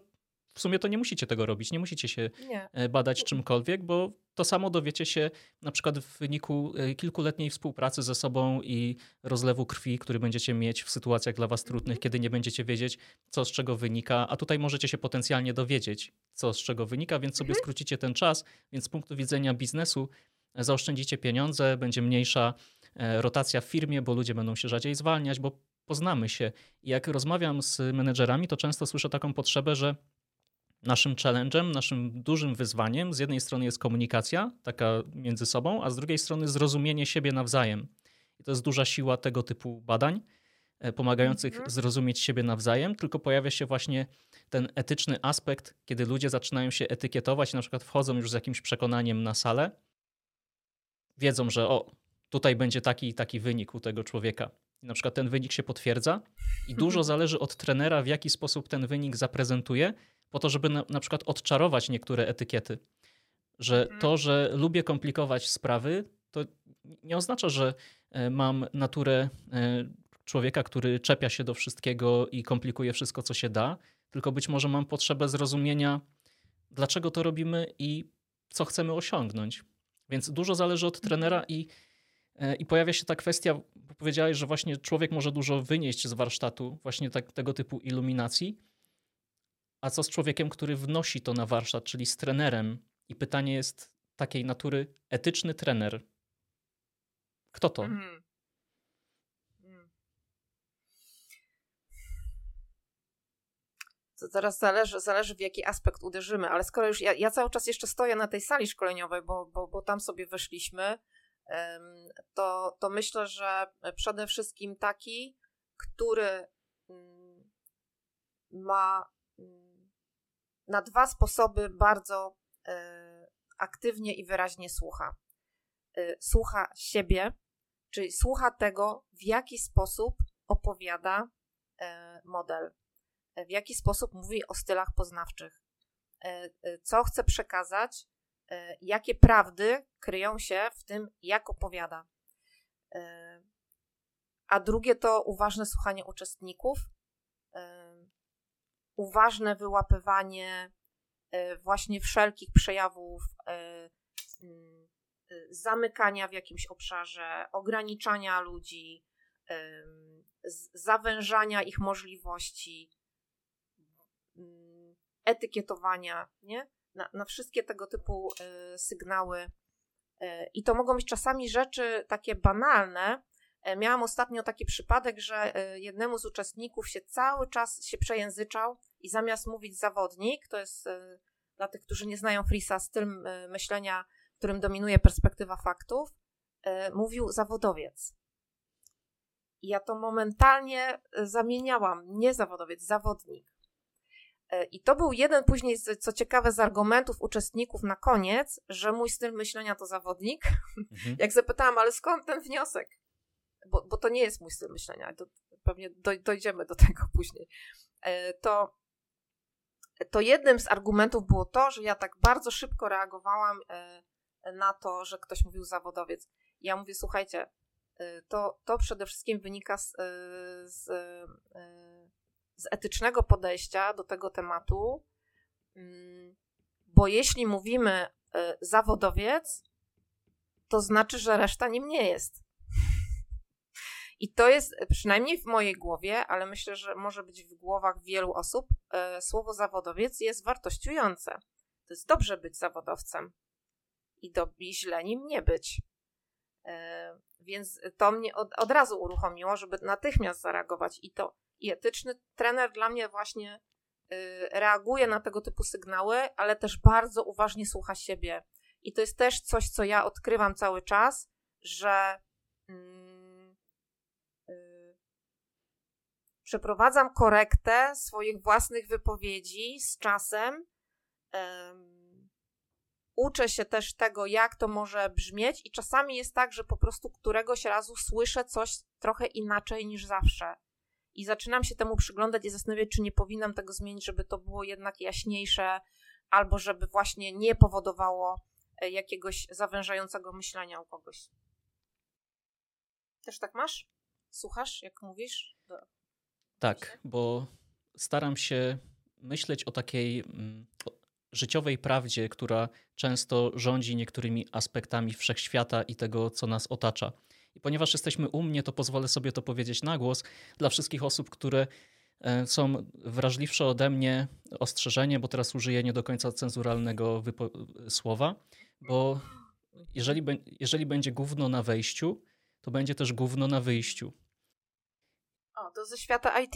w sumie to nie musicie tego robić, nie musicie się nie. E, badać czymkolwiek, bo to samo dowiecie się na przykład w wyniku e, kilkuletniej współpracy ze sobą i rozlewu krwi, który będziecie mieć w sytuacjach dla was trudnych, mhm. kiedy nie będziecie wiedzieć, co z czego wynika, a tutaj możecie się potencjalnie dowiedzieć, co z czego wynika, więc sobie mhm. skrócicie ten czas, więc z punktu widzenia biznesu zaoszczędzicie pieniądze, będzie mniejsza E, rotacja w firmie, bo ludzie będą się rzadziej zwalniać, bo poznamy się. I jak rozmawiam z menedżerami, to często słyszę taką potrzebę, że naszym challenge'em, naszym dużym wyzwaniem z jednej strony jest komunikacja, taka między sobą, a z drugiej strony zrozumienie siebie nawzajem. I to jest duża siła tego typu badań, e, pomagających mhm. zrozumieć siebie nawzajem, tylko pojawia się właśnie ten etyczny aspekt, kiedy ludzie zaczynają się etykietować, na przykład wchodzą już z jakimś przekonaniem na salę, wiedzą, że o, tutaj będzie taki i taki wynik u tego człowieka. I na przykład ten wynik się potwierdza i dużo zależy od trenera, w jaki sposób ten wynik zaprezentuje, po to, żeby na, na przykład odczarować niektóre etykiety. Że mhm. to, że lubię komplikować sprawy, to nie oznacza, że e, mam naturę e, człowieka, który czepia się do wszystkiego i komplikuje wszystko, co się da, tylko być może mam potrzebę zrozumienia dlaczego to robimy i co chcemy osiągnąć. Więc dużo zależy od trenera i, i pojawia się ta kwestia, bo powiedziałeś, że właśnie człowiek może dużo wynieść z warsztatu, właśnie tak, tego typu iluminacji. A co z człowiekiem, który wnosi to na warsztat, czyli z trenerem? I pytanie jest takiej natury: etyczny trener. Kto to? Mm. To teraz zależy, zależy w jaki aspekt uderzymy, ale skoro już ja, ja cały czas jeszcze stoję na tej sali szkoleniowej, bo, bo, bo tam sobie weszliśmy, to, to myślę, że przede wszystkim taki, który mm, ma mm, na dwa sposoby bardzo e, aktywnie i wyraźnie słucha. E, słucha siebie, czyli słucha tego, w jaki sposób opowiada e, model w jaki sposób mówi o stylach poznawczych, co chce przekazać, jakie prawdy kryją się w tym, jak opowiada. A drugie to uważne słuchanie uczestników, uważne wyłapywanie właśnie wszelkich przejawów mm, zamykania w jakimś obszarze, ograniczania ludzi, zawężania ich możliwości, Mm, etykietowania, nie? Na, na wszystkie tego typu y, sygnały. Y, I to mogą być czasami rzeczy takie banalne. Y, miałam ostatnio taki przypadek, że jednemu z uczestników się cały czas się przejęzyczał i zamiast mówić zawodnik, to jest dla tych, którzy nie znają Frisa, styl myślenia, w którym dominuje perspektywa faktów, mówił zawodowiec. Ja to momentalnie zamieniałam, nie zawodowiec, zawodnik. E, I to był jeden później, co ciekawe, z argumentów uczestników na koniec, że mój styl myślenia to zawodnik. Mhm. Jak zapytałam, ale skąd ten wniosek? Bo, bo to nie jest mój styl myślenia, to pewnie dojdziemy do tego później. E, to, to jednym z argumentów było to, że ja tak bardzo szybko reagowałam e, na to, że ktoś mówił zawodowiec. Ja mówię, słuchajcie, to, to przede wszystkim wynika z, z z etycznego podejścia do tego tematu, mm, bo jeśli mówimy y, zawodowiec, to znaczy, że reszta nim nie jest. I to jest przynajmniej w mojej głowie, ale myślę, że może być w głowach wielu osób, y, słowo zawodowiec jest wartościujące. To jest dobrze być zawodowcem i, do, i źle nim nie być. Y, więc to mnie od, od razu uruchomiło, żeby natychmiast zareagować i to i etyczny trener dla mnie właśnie y, reaguje na tego typu sygnały, ale też bardzo uważnie słucha siebie. I to jest też coś, co ja odkrywam cały czas, że mm, y, przeprowadzam korektę swoich własnych wypowiedzi z czasem. uczę się też tego, jak to może brzmieć, i czasami jest tak, że po prostu któregoś razu słyszę coś trochę inaczej niż zawsze i zaczynam się temu przyglądać i zastanawiać, czy nie powinnam tego zmienić, żeby to było jednak jaśniejsze, albo żeby właśnie nie powodowało e, jakiegoś zawężającego myślenia u kogoś. Też tak masz? Słuchasz, jak mówisz? Do... Tak, bo staram się myśleć o takiej mm, życiowej prawdzie, która często rządzi niektórymi aspektami wszechświata i tego, co nas otacza. I ponieważ jesteśmy u mnie, to pozwolę sobie to powiedzieć na głos dla wszystkich osób, które e, są wrażliwsze ode mnie. Ostrzeżenie, bo teraz użyję nie do końca cenzuralnego słowa, bo jeżeli, jeżeli będzie gówno na wejściu, to będzie też gówno na wyjściu. O, to ze świata IT?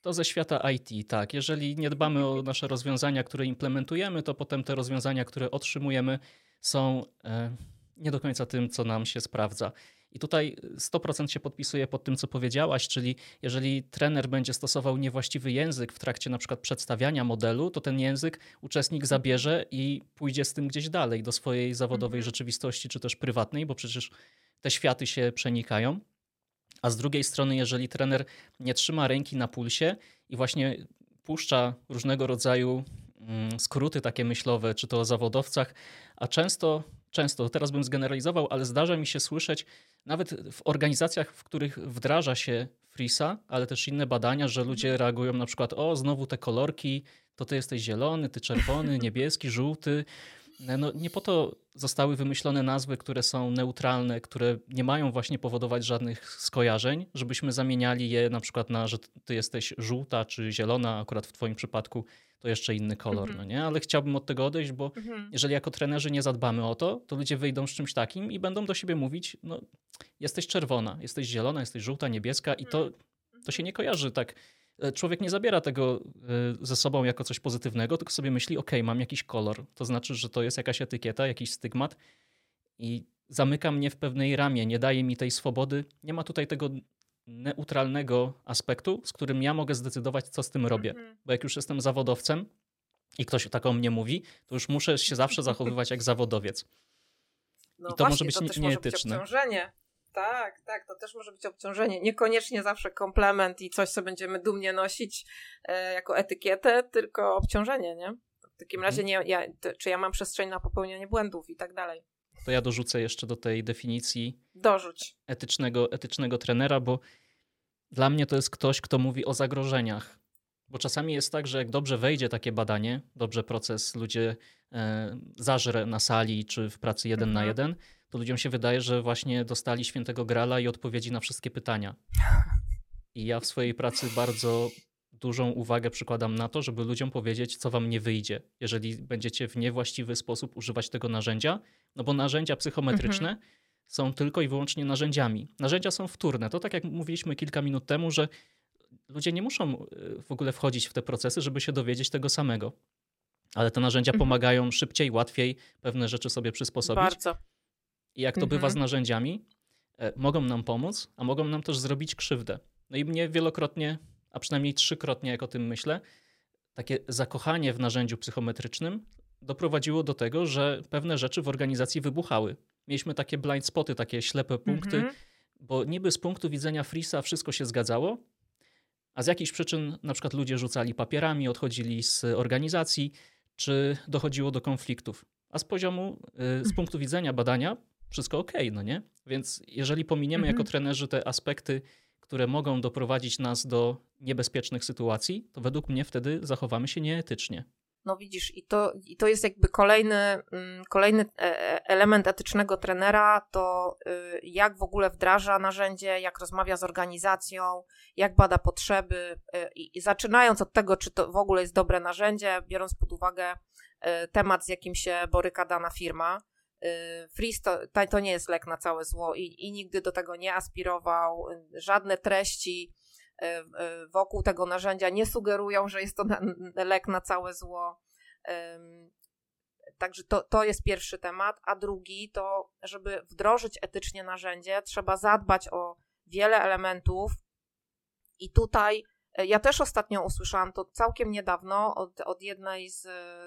To ze świata IT, tak. Jeżeli nie dbamy o nasze rozwiązania, które implementujemy, to potem te rozwiązania, które otrzymujemy, są e, nie do końca tym, co nam się sprawdza. I tutaj 100% się podpisuje pod tym, co powiedziałaś, czyli jeżeli trener będzie stosował niewłaściwy język w trakcie na przykład przedstawiania modelu, to ten język uczestnik zabierze i pójdzie z tym gdzieś dalej do swojej zawodowej mhm. rzeczywistości, czy też prywatnej, bo przecież te światy się przenikają. A z drugiej strony, jeżeli trener nie trzyma ręki na pulsie i właśnie puszcza różnego rodzaju mm, skróty takie myślowe, czy to o zawodowcach, a często często, teraz bym zgeneralizował, ale zdarza mi się słyszeć nawet w organizacjach, w których wdraża się Frisa, ale też inne badania, że ludzie reagują na przykład, o, znowu te kolorki, to ty jesteś zielony, ty czerwony, niebieski, żółty. No, nie po to zostały wymyślone nazwy, które są neutralne, które nie mają właśnie powodować żadnych skojarzeń, żebyśmy zamieniali je na przykład na, że ty jesteś żółta czy zielona, akurat w twoim przypadku to jeszcze inny kolor, mhm. no nie? Ale chciałbym od tego odejść, bo mhm. jeżeli jako trenerzy nie zadbamy o to, to ludzie wyjdą z czymś takim i będą do siebie mówić, no jesteś czerwona, jesteś zielona, jesteś żółta, niebieska i to, to się nie kojarzy tak E, człowiek nie zabiera tego e, ze sobą jako coś pozytywnego, tylko sobie myśli, ok, mam jakiś kolor, to znaczy, że to jest jakaś etykieta, jakiś stygmat i zamyka mnie w pewnej ramie, nie daje mi tej swobody. Nie ma tutaj tego neutralnego aspektu, z którym ja mogę zdecydować, co z tym robię. Mhm. Bo jak już jestem zawodowcem i ktoś tak o mnie mówi, to już muszę się zawsze zachowywać jak zawodowiec. No I to właśnie, może być to też nieetyczne. Może być. Tak, tak, to też może być obciążenie. Niekoniecznie zawsze komplement i coś, co będziemy dumnie nosić e, jako etykietę, tylko obciążenie, nie? W takim mhm. razie, nie, ja, czy ja mam przestrzeń na popełnianie błędów i tak dalej. To ja dorzucę jeszcze do tej definicji Dorzuć. Etycznego, etycznego trenera, bo dla mnie to jest ktoś, kto mówi o zagrożeniach. Bo czasami jest tak, że jak dobrze wejdzie takie badanie, dobrze proces ludzie e, zażre na sali czy w pracy jeden mhm. na jeden, to ludziom się wydaje, że właśnie dostali świętego grala i odpowiedzi na wszystkie pytania. I ja w swojej pracy bardzo dużą uwagę przykładam na to, żeby ludziom powiedzieć, co wam nie wyjdzie, jeżeli będziecie w niewłaściwy sposób używać tego narzędzia, no bo narzędzia psychometryczne mhm. są tylko i wyłącznie narzędziami. Narzędzia są wtórne. To tak jak mówiliśmy kilka minut temu, że ludzie nie muszą e, w ogóle wchodzić w te procesy, żeby się dowiedzieć tego samego. Ale te narzędzia mhm. pomagają szybciej, łatwiej pewne rzeczy sobie przysposobić. Bardzo. I jak to bywa z mhm. narzędziami, e, mogą nam pomóc, a mogą nam też zrobić krzywdę. No i mnie wielokrotnie, a przynajmniej trzykrotnie, jak o tym myślę, takie zakochanie w narzędziu psychometrycznym doprowadziło do tego, że pewne rzeczy w organizacji wybuchały. Mieliśmy takie blind spoty, takie ślepe punkty, mhm. bo niby z punktu widzenia Frisa wszystko się zgadzało, a z jakichś przyczyn na przykład ludzie rzucali papierami, odchodzili z organizacji, czy dochodziło do konfliktów. A z poziomu, y, z punktu widzenia badania, wszystko ok, no nie? Więc jeżeli pominiemy mhm. jako trenerzy te aspekty, które mogą doprowadzić nas do niebezpiecznych sytuacji, to według mnie wtedy zachowamy się nieetycznie. No widzisz, i to, i to jest jakby kolejny, mm, kolejny e, e, element etycznego trenera, to y, jak w ogóle wdraża narzędzie, jak rozmawia z organizacją, jak bada potrzeby y, i zaczynając od tego, czy to w ogóle jest dobre narzędzie, biorąc pod uwagę y, temat, z jakim się boryka dana firma. Freeze to, to nie jest lek na całe zło i, i nigdy do tego nie aspirował. Żadne treści E, wokół tego narzędzia nie sugerują, że jest to lek na całe zło. Także to, to jest pierwszy temat. A drugi to, żeby wdrożyć etycznie narzędzie, trzeba zadbać o wiele elementów. I tutaj ja też ostatnio usłyszałam to całkiem niedawno od, od jednej z,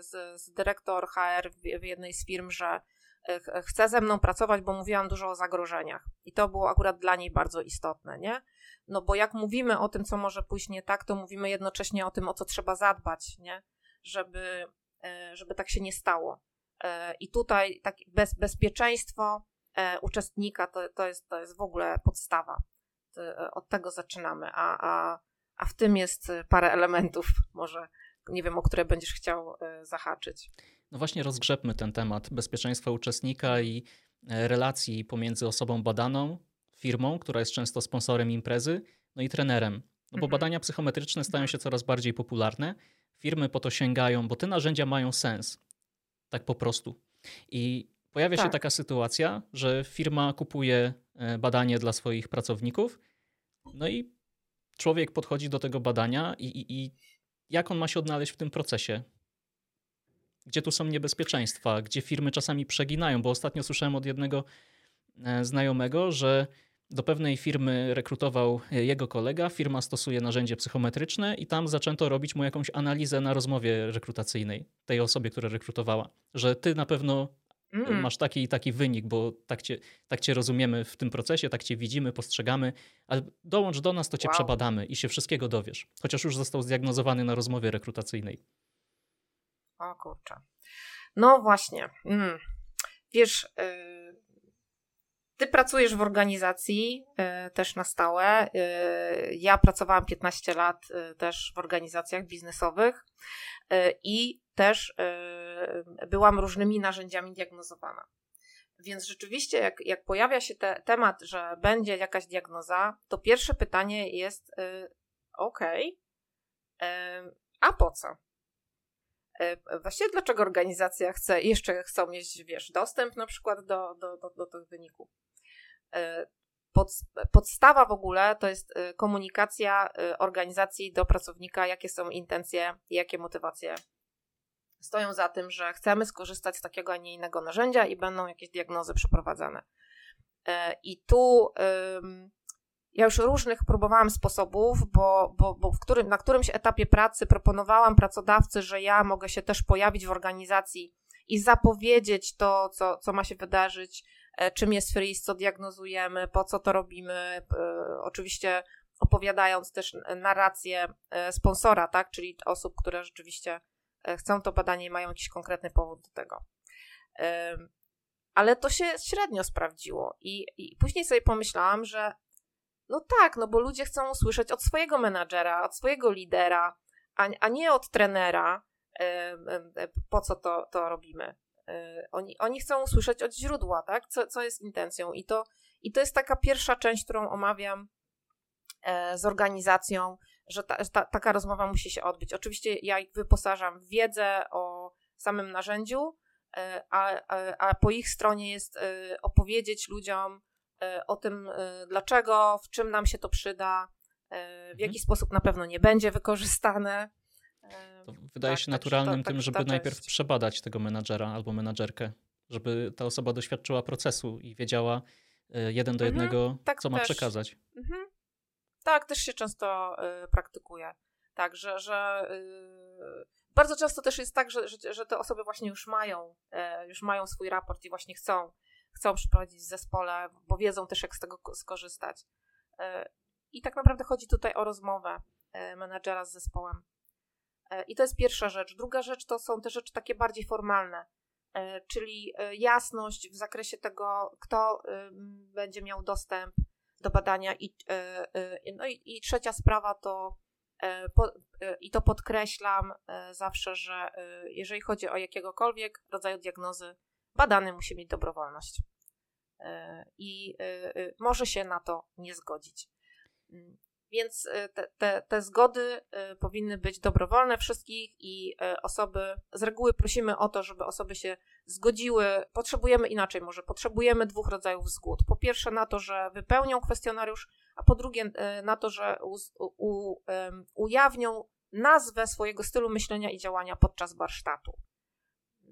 z, z dyrektor HR w, w jednej z firm, że chce ze mną pracować, bo mówiłam dużo o zagrożeniach. I to było akurat dla niej bardzo istotne, nie? No bo jak mówimy o tym, co może pójść nie tak, to mówimy jednocześnie o tym, o co trzeba zadbać, nie? Żeby, e, żeby tak się nie stało. E, I tutaj tak bez, bezpieczeństwo e, uczestnika to, to, jest, to jest w ogóle podstawa. Od tego zaczynamy, a, a, a w tym jest parę elementów, może nie wiem, o które będziesz chciał zahaczyć. No właśnie rozgrzebmy ten temat bezpieczeństwa uczestnika i relacji pomiędzy osobą badaną, firmą, która jest często sponsorem imprezy, no i trenerem. No bo mhm. badania psychometryczne stają się coraz bardziej popularne. Firmy po to sięgają, bo te narzędzia mają sens. Tak po prostu. I pojawia tak. się taka sytuacja, że firma kupuje e, badanie dla swoich pracowników, no i człowiek podchodzi do tego badania i, i, i jak on ma się odnaleźć w tym procesie? Gdzie tu są niebezpieczeństwa? Gdzie firmy czasami przeginają? Bo ostatnio słyszałem od jednego e, znajomego, że do pewnej firmy rekrutował jego kolega, firma stosuje narzędzie psychometryczne i tam zaczęto robić mu jakąś analizę na rozmowie rekrutacyjnej tej osobie, która rekrutowała, że ty na pewno mm. masz taki i taki wynik, bo tak cię, tak cię rozumiemy w tym procesie, tak cię widzimy, postrzegamy, ale dołącz do nas, to cię wow. przebadamy i się wszystkiego dowiesz, chociaż już został zdiagnozowany na rozmowie rekrutacyjnej. O kurczę. No właśnie. Mm. Wiesz... Yy ty pracujesz w organizacji y, też na stałe. Y, ja pracowałam 15 lat y, też w organizacjach biznesowych i też byłam różnymi narzędziami diagnozowana. Więc rzeczywiście, jak, jak pojawia się te, temat, że będzie jakaś diagnoza, to pierwsze pytanie jest: OK, a po co? Właściwie dlaczego organizacja chce, jeszcze chcą mieć, wiesz, dostęp na przykład do, do, do, do tych wyników? E, pod, podstawa w ogóle to jest e, komunikacja e, organizacji do pracownika, jakie są intencje jakie motywacje stoją za tym, że chcemy skorzystać z takiego, a nie innego narzędzia i będą jakieś diagnozy przeprowadzane. I tu ja już różnych próbowałam sposobów, bo, bo, bo w którym, na którymś etapie pracy proponowałam pracodawcy, że ja mogę się też pojawić w organizacji i zapowiedzieć to, co, co ma się wydarzyć, E, czym jest freeze, co diagnozujemy, po co to robimy. E, oczywiście opowiadając też narrację e, sponsora, tak, czyli osób, które rzeczywiście chcą to badanie i mają jakiś konkretny powód do tego. Ale to się średnio sprawdziło i, i później sobie pomyślałam, że no tak, no bo ludzie chcą usłyszeć od swojego menadżera, od swojego lidera, a, a nie od trenera, po co to, to robimy. Y, oni, oni chcą usłyszeć od źródła, tak? Co, co jest intencją. I to, I to jest taka pierwsza część, którą omawiam e, z organizacją, że ta, ta, taka rozmowa musi się odbyć. Oczywiście ja ich wyposażam w wiedzę o samym narzędziu, e, a, a, a po ich stronie jest e, opowiedzieć ludziom o tym, dlaczego, w czym nam się to przyda, w mhm. jaki sposób na pewno nie będzie wykorzystane. To wydaje tak, się tak, naturalnym tak, tym, żeby najpierw przebadać tego menadżera albo menadżerkę, żeby ta osoba doświadczyła procesu i wiedziała e, jeden do mhm, jednego, tak co ma też. przekazać. Mhm. Tak, też się często y, praktykuje. Tak, że, że y, bardzo często też jest tak, że, że, że, te osoby właśnie już mają, y, już mają swój raport i właśnie chcą, chcą przeprowadzić w zespole, bo wiedzą też, jak z tego skorzystać. I tak naprawdę chodzi tutaj o rozmowę menadżera z zespołem. E, I to jest pierwsza rzecz. Druga rzecz to są te rzeczy takie bardziej formalne, e, czyli e, jasność w zakresie tego, kto będzie miał dostęp do badania. I, no i, i trzecia sprawa to, i to podkreślam zawsze, że jeżeli chodzi o jakiegokolwiek rodzaju diagnozy, badany musi mieć dobrowolność. I może się na to nie zgodzić. Mm. Więc te, te, te, zgody powinny być dobrowolne wszystkich i osoby, z reguły prosimy o to, żeby osoby się zgodziły. Potrzebujemy inaczej, może potrzebujemy dwóch rodzajów zgód. Po pierwsze na to, że wypełnią kwestionariusz, a po drugie na to, że u, u, ujawnią nazwę swojego stylu myślenia i działania podczas warsztatu.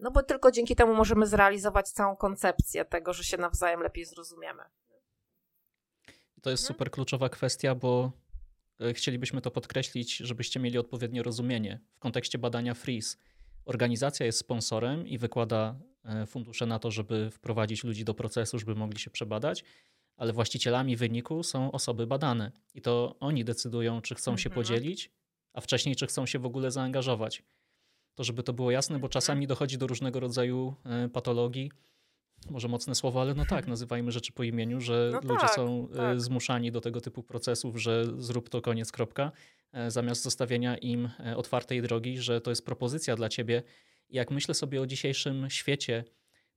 No bo tylko dzięki temu możemy zrealizować całą koncepcję tego, że się nawzajem lepiej zrozumiemy. To jest mhm. super kluczowa kwestia, bo E, chcielibyśmy to podkreślić, żebyście mieli odpowiednie rozumienie. W kontekście badania FREEZE organizacja jest sponsorem i wykłada e, fundusze na to, żeby wprowadzić ludzi do procesu, żeby mogli się przebadać, ale właścicielami wyniku są osoby badane i to oni decydują, czy chcą się mhm. podzielić, a wcześniej, czy chcą się w ogóle zaangażować. To, żeby to było jasne, bo mhm. czasami dochodzi do różnego rodzaju e, patologii, może mocne słowo, ale no tak, nazywajmy rzeczy po imieniu, że no ludzie tak, są e, tak. zmuszani do tego typu procesów, że zrób to koniec, kropka, e, zamiast zostawienia im otwartej drogi, że to jest propozycja dla ciebie. Jak myślę sobie o dzisiejszym świecie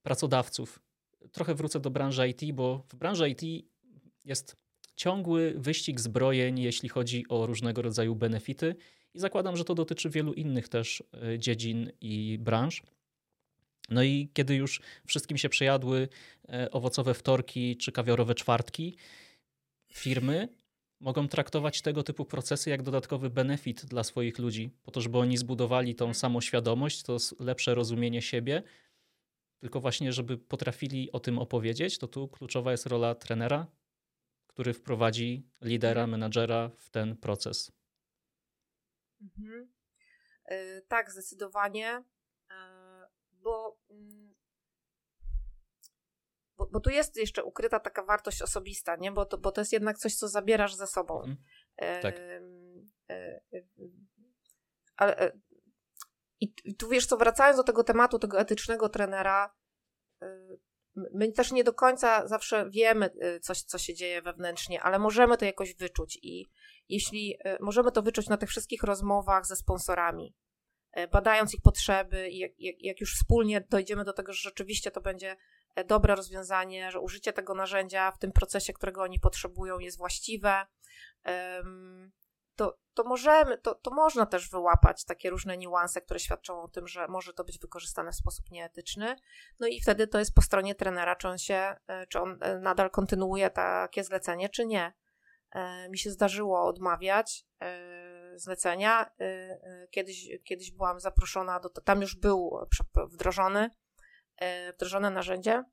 pracodawców, trochę wrócę do branży IT, bo w branży IT jest ciągły wyścig zbrojeń, jeśli chodzi o różnego rodzaju benefity i zakładam, że to dotyczy wielu innych też dziedzin i branż. No i kiedy już wszystkim się przejadły e, owocowe wtorki czy kawiorowe czwartki, firmy mogą traktować tego typu procesy jak dodatkowy benefit dla swoich ludzi, po to, żeby oni zbudowali tą samoświadomość, to lepsze rozumienie siebie, tylko właśnie, żeby potrafili o tym opowiedzieć, to tu kluczowa jest rola trenera, który wprowadzi lidera, mhm. menadżera w ten proces. Mhm. Yy, tak, zdecydowanie. Yy bo, mm, bo, bo tu jest jeszcze ukryta taka wartość osobista, nie? Bo, to, bo to jest jednak coś, co zabierasz ze sobą. Mhm. Tak. E, e, ale e, i, tu wiesz co, wracając do tego tematu tego etycznego trenera, my też nie do końca zawsze wiemy coś, co się dzieje wewnętrznie, ale możemy to jakoś wyczuć i jeśli y, możemy to wyczuć na tych wszystkich rozmowach ze sponsorami, y, badając ich potrzeby i jak, jak już wspólnie dojdziemy do tego, że rzeczywiście to będzie e, dobre rozwiązanie, że użycie tego narzędzia w tym procesie, którego oni potrzebują jest właściwe, to, to możemy, to, to można też wyłapać takie różne niuanse, które świadczą o tym, że może to być wykorzystane w sposób nieetyczny. No i wtedy to jest po stronie trenera, czy on się, e, czy on e, nadal kontynuuje takie zlecenie, czy nie. E, mi się zdarzyło odmawiać zlecenia. Kiedyś, kiedyś byłam zaproszona do, tam już był wdrożony, wdrożone narzędzie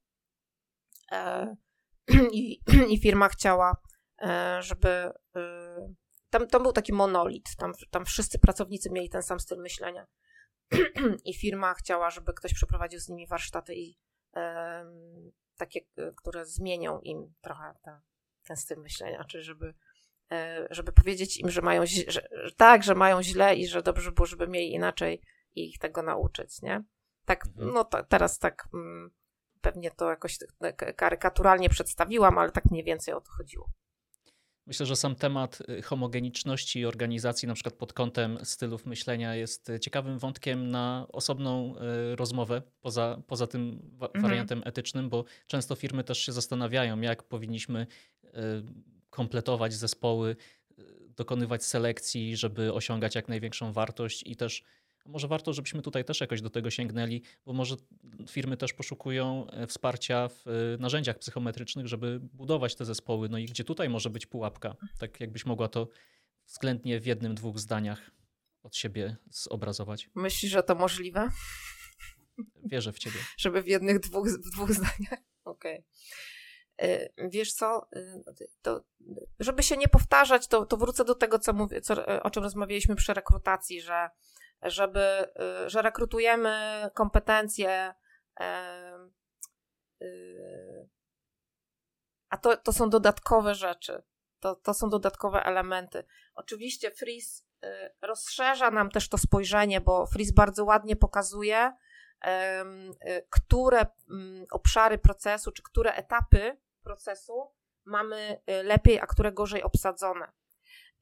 i, i firma chciała, żeby tam, tam był taki monolit, tam, tam wszyscy pracownicy mieli ten sam styl myślenia. I firma chciała, żeby ktoś przeprowadził z nimi warsztaty i takie, które zmienią im trochę te, ten styl myślenia, czy żeby, e, żeby powiedzieć im, że mają że, że, tak, że mają źle i że dobrze było, żeby mieli inaczej i ich tego nauczyć, nie? Tak, mhm. no to, teraz tak mm, pewnie to jakoś tak karykaturalnie przedstawiłam, ale tak mniej więcej o to chodziło. Myślę, że sam temat y, homogeniczności organizacji, na przykład pod kątem stylów myślenia, jest y, ciekawym wątkiem na osobną y, rozmowę poza, poza tym mhm. wariantem etycznym, bo często firmy też się zastanawiają, jak powinniśmy kompletować zespoły, dokonywać selekcji, żeby osiągać jak największą wartość i też może warto, żebyśmy tutaj też jakoś do tego sięgnęli, bo może firmy też poszukują e, wsparcia w e, narzędziach psychometrycznych, żeby budować te zespoły. No i gdzie tutaj może być pułapka? Tak jakbyś mogła to względnie w jednym, dwóch zdaniach od siebie zobrazować. Myślisz, że to możliwe? Wierzę w ciebie. Żeby w jednych, dwóch, w dwóch zdaniach? Okej. Okay. Wiesz co, to, żeby się nie powtarzać, to, to wrócę do tego, co mówię, co, o czym rozmawialiśmy przy rekrutacji, że żeby, y, że rekrutujemy kompetencje, y, a to, to są dodatkowe rzeczy. To, to są dodatkowe elementy. Oczywiście Freeze rozszerza nam też to spojrzenie, bo Freeze bardzo ładnie pokazuje, y, które mm, obszary procesu, czy które etapy procesu mamy lepiej, a które gorzej obsadzone.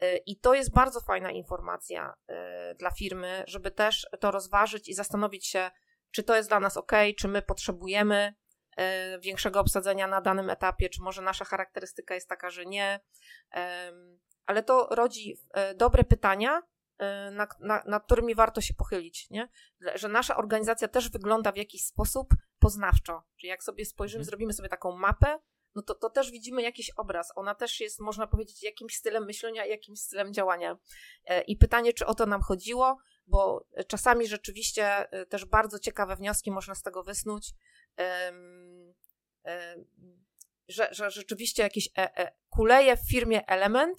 Y, I to jest bardzo fajna informacja y, dla firmy, żeby też to rozważyć i zastanowić się, czy to jest dla nas ok, czy my potrzebujemy y, większego obsadzenia na danym etapie, czy może nasza charakterystyka jest taka, że nie. Ale to rodzi dobre pytania, nad, którymi warto się pochylić, nie? że nasza organizacja też wygląda w jakiś sposób poznawczo. Czyli jak sobie spojrzymy, mhm. zrobimy sobie taką mapę, no to, to też widzimy jakiś obraz. Ona też jest, można powiedzieć, jakimś stylem myślenia, jakimś stylem działania. E, I pytanie, czy o to nam chodziło, bo czasami rzeczywiście e, też bardzo ciekawe wnioski można z tego wysnuć, że, że rzeczywiście jakiś e, kuleje w firmie element,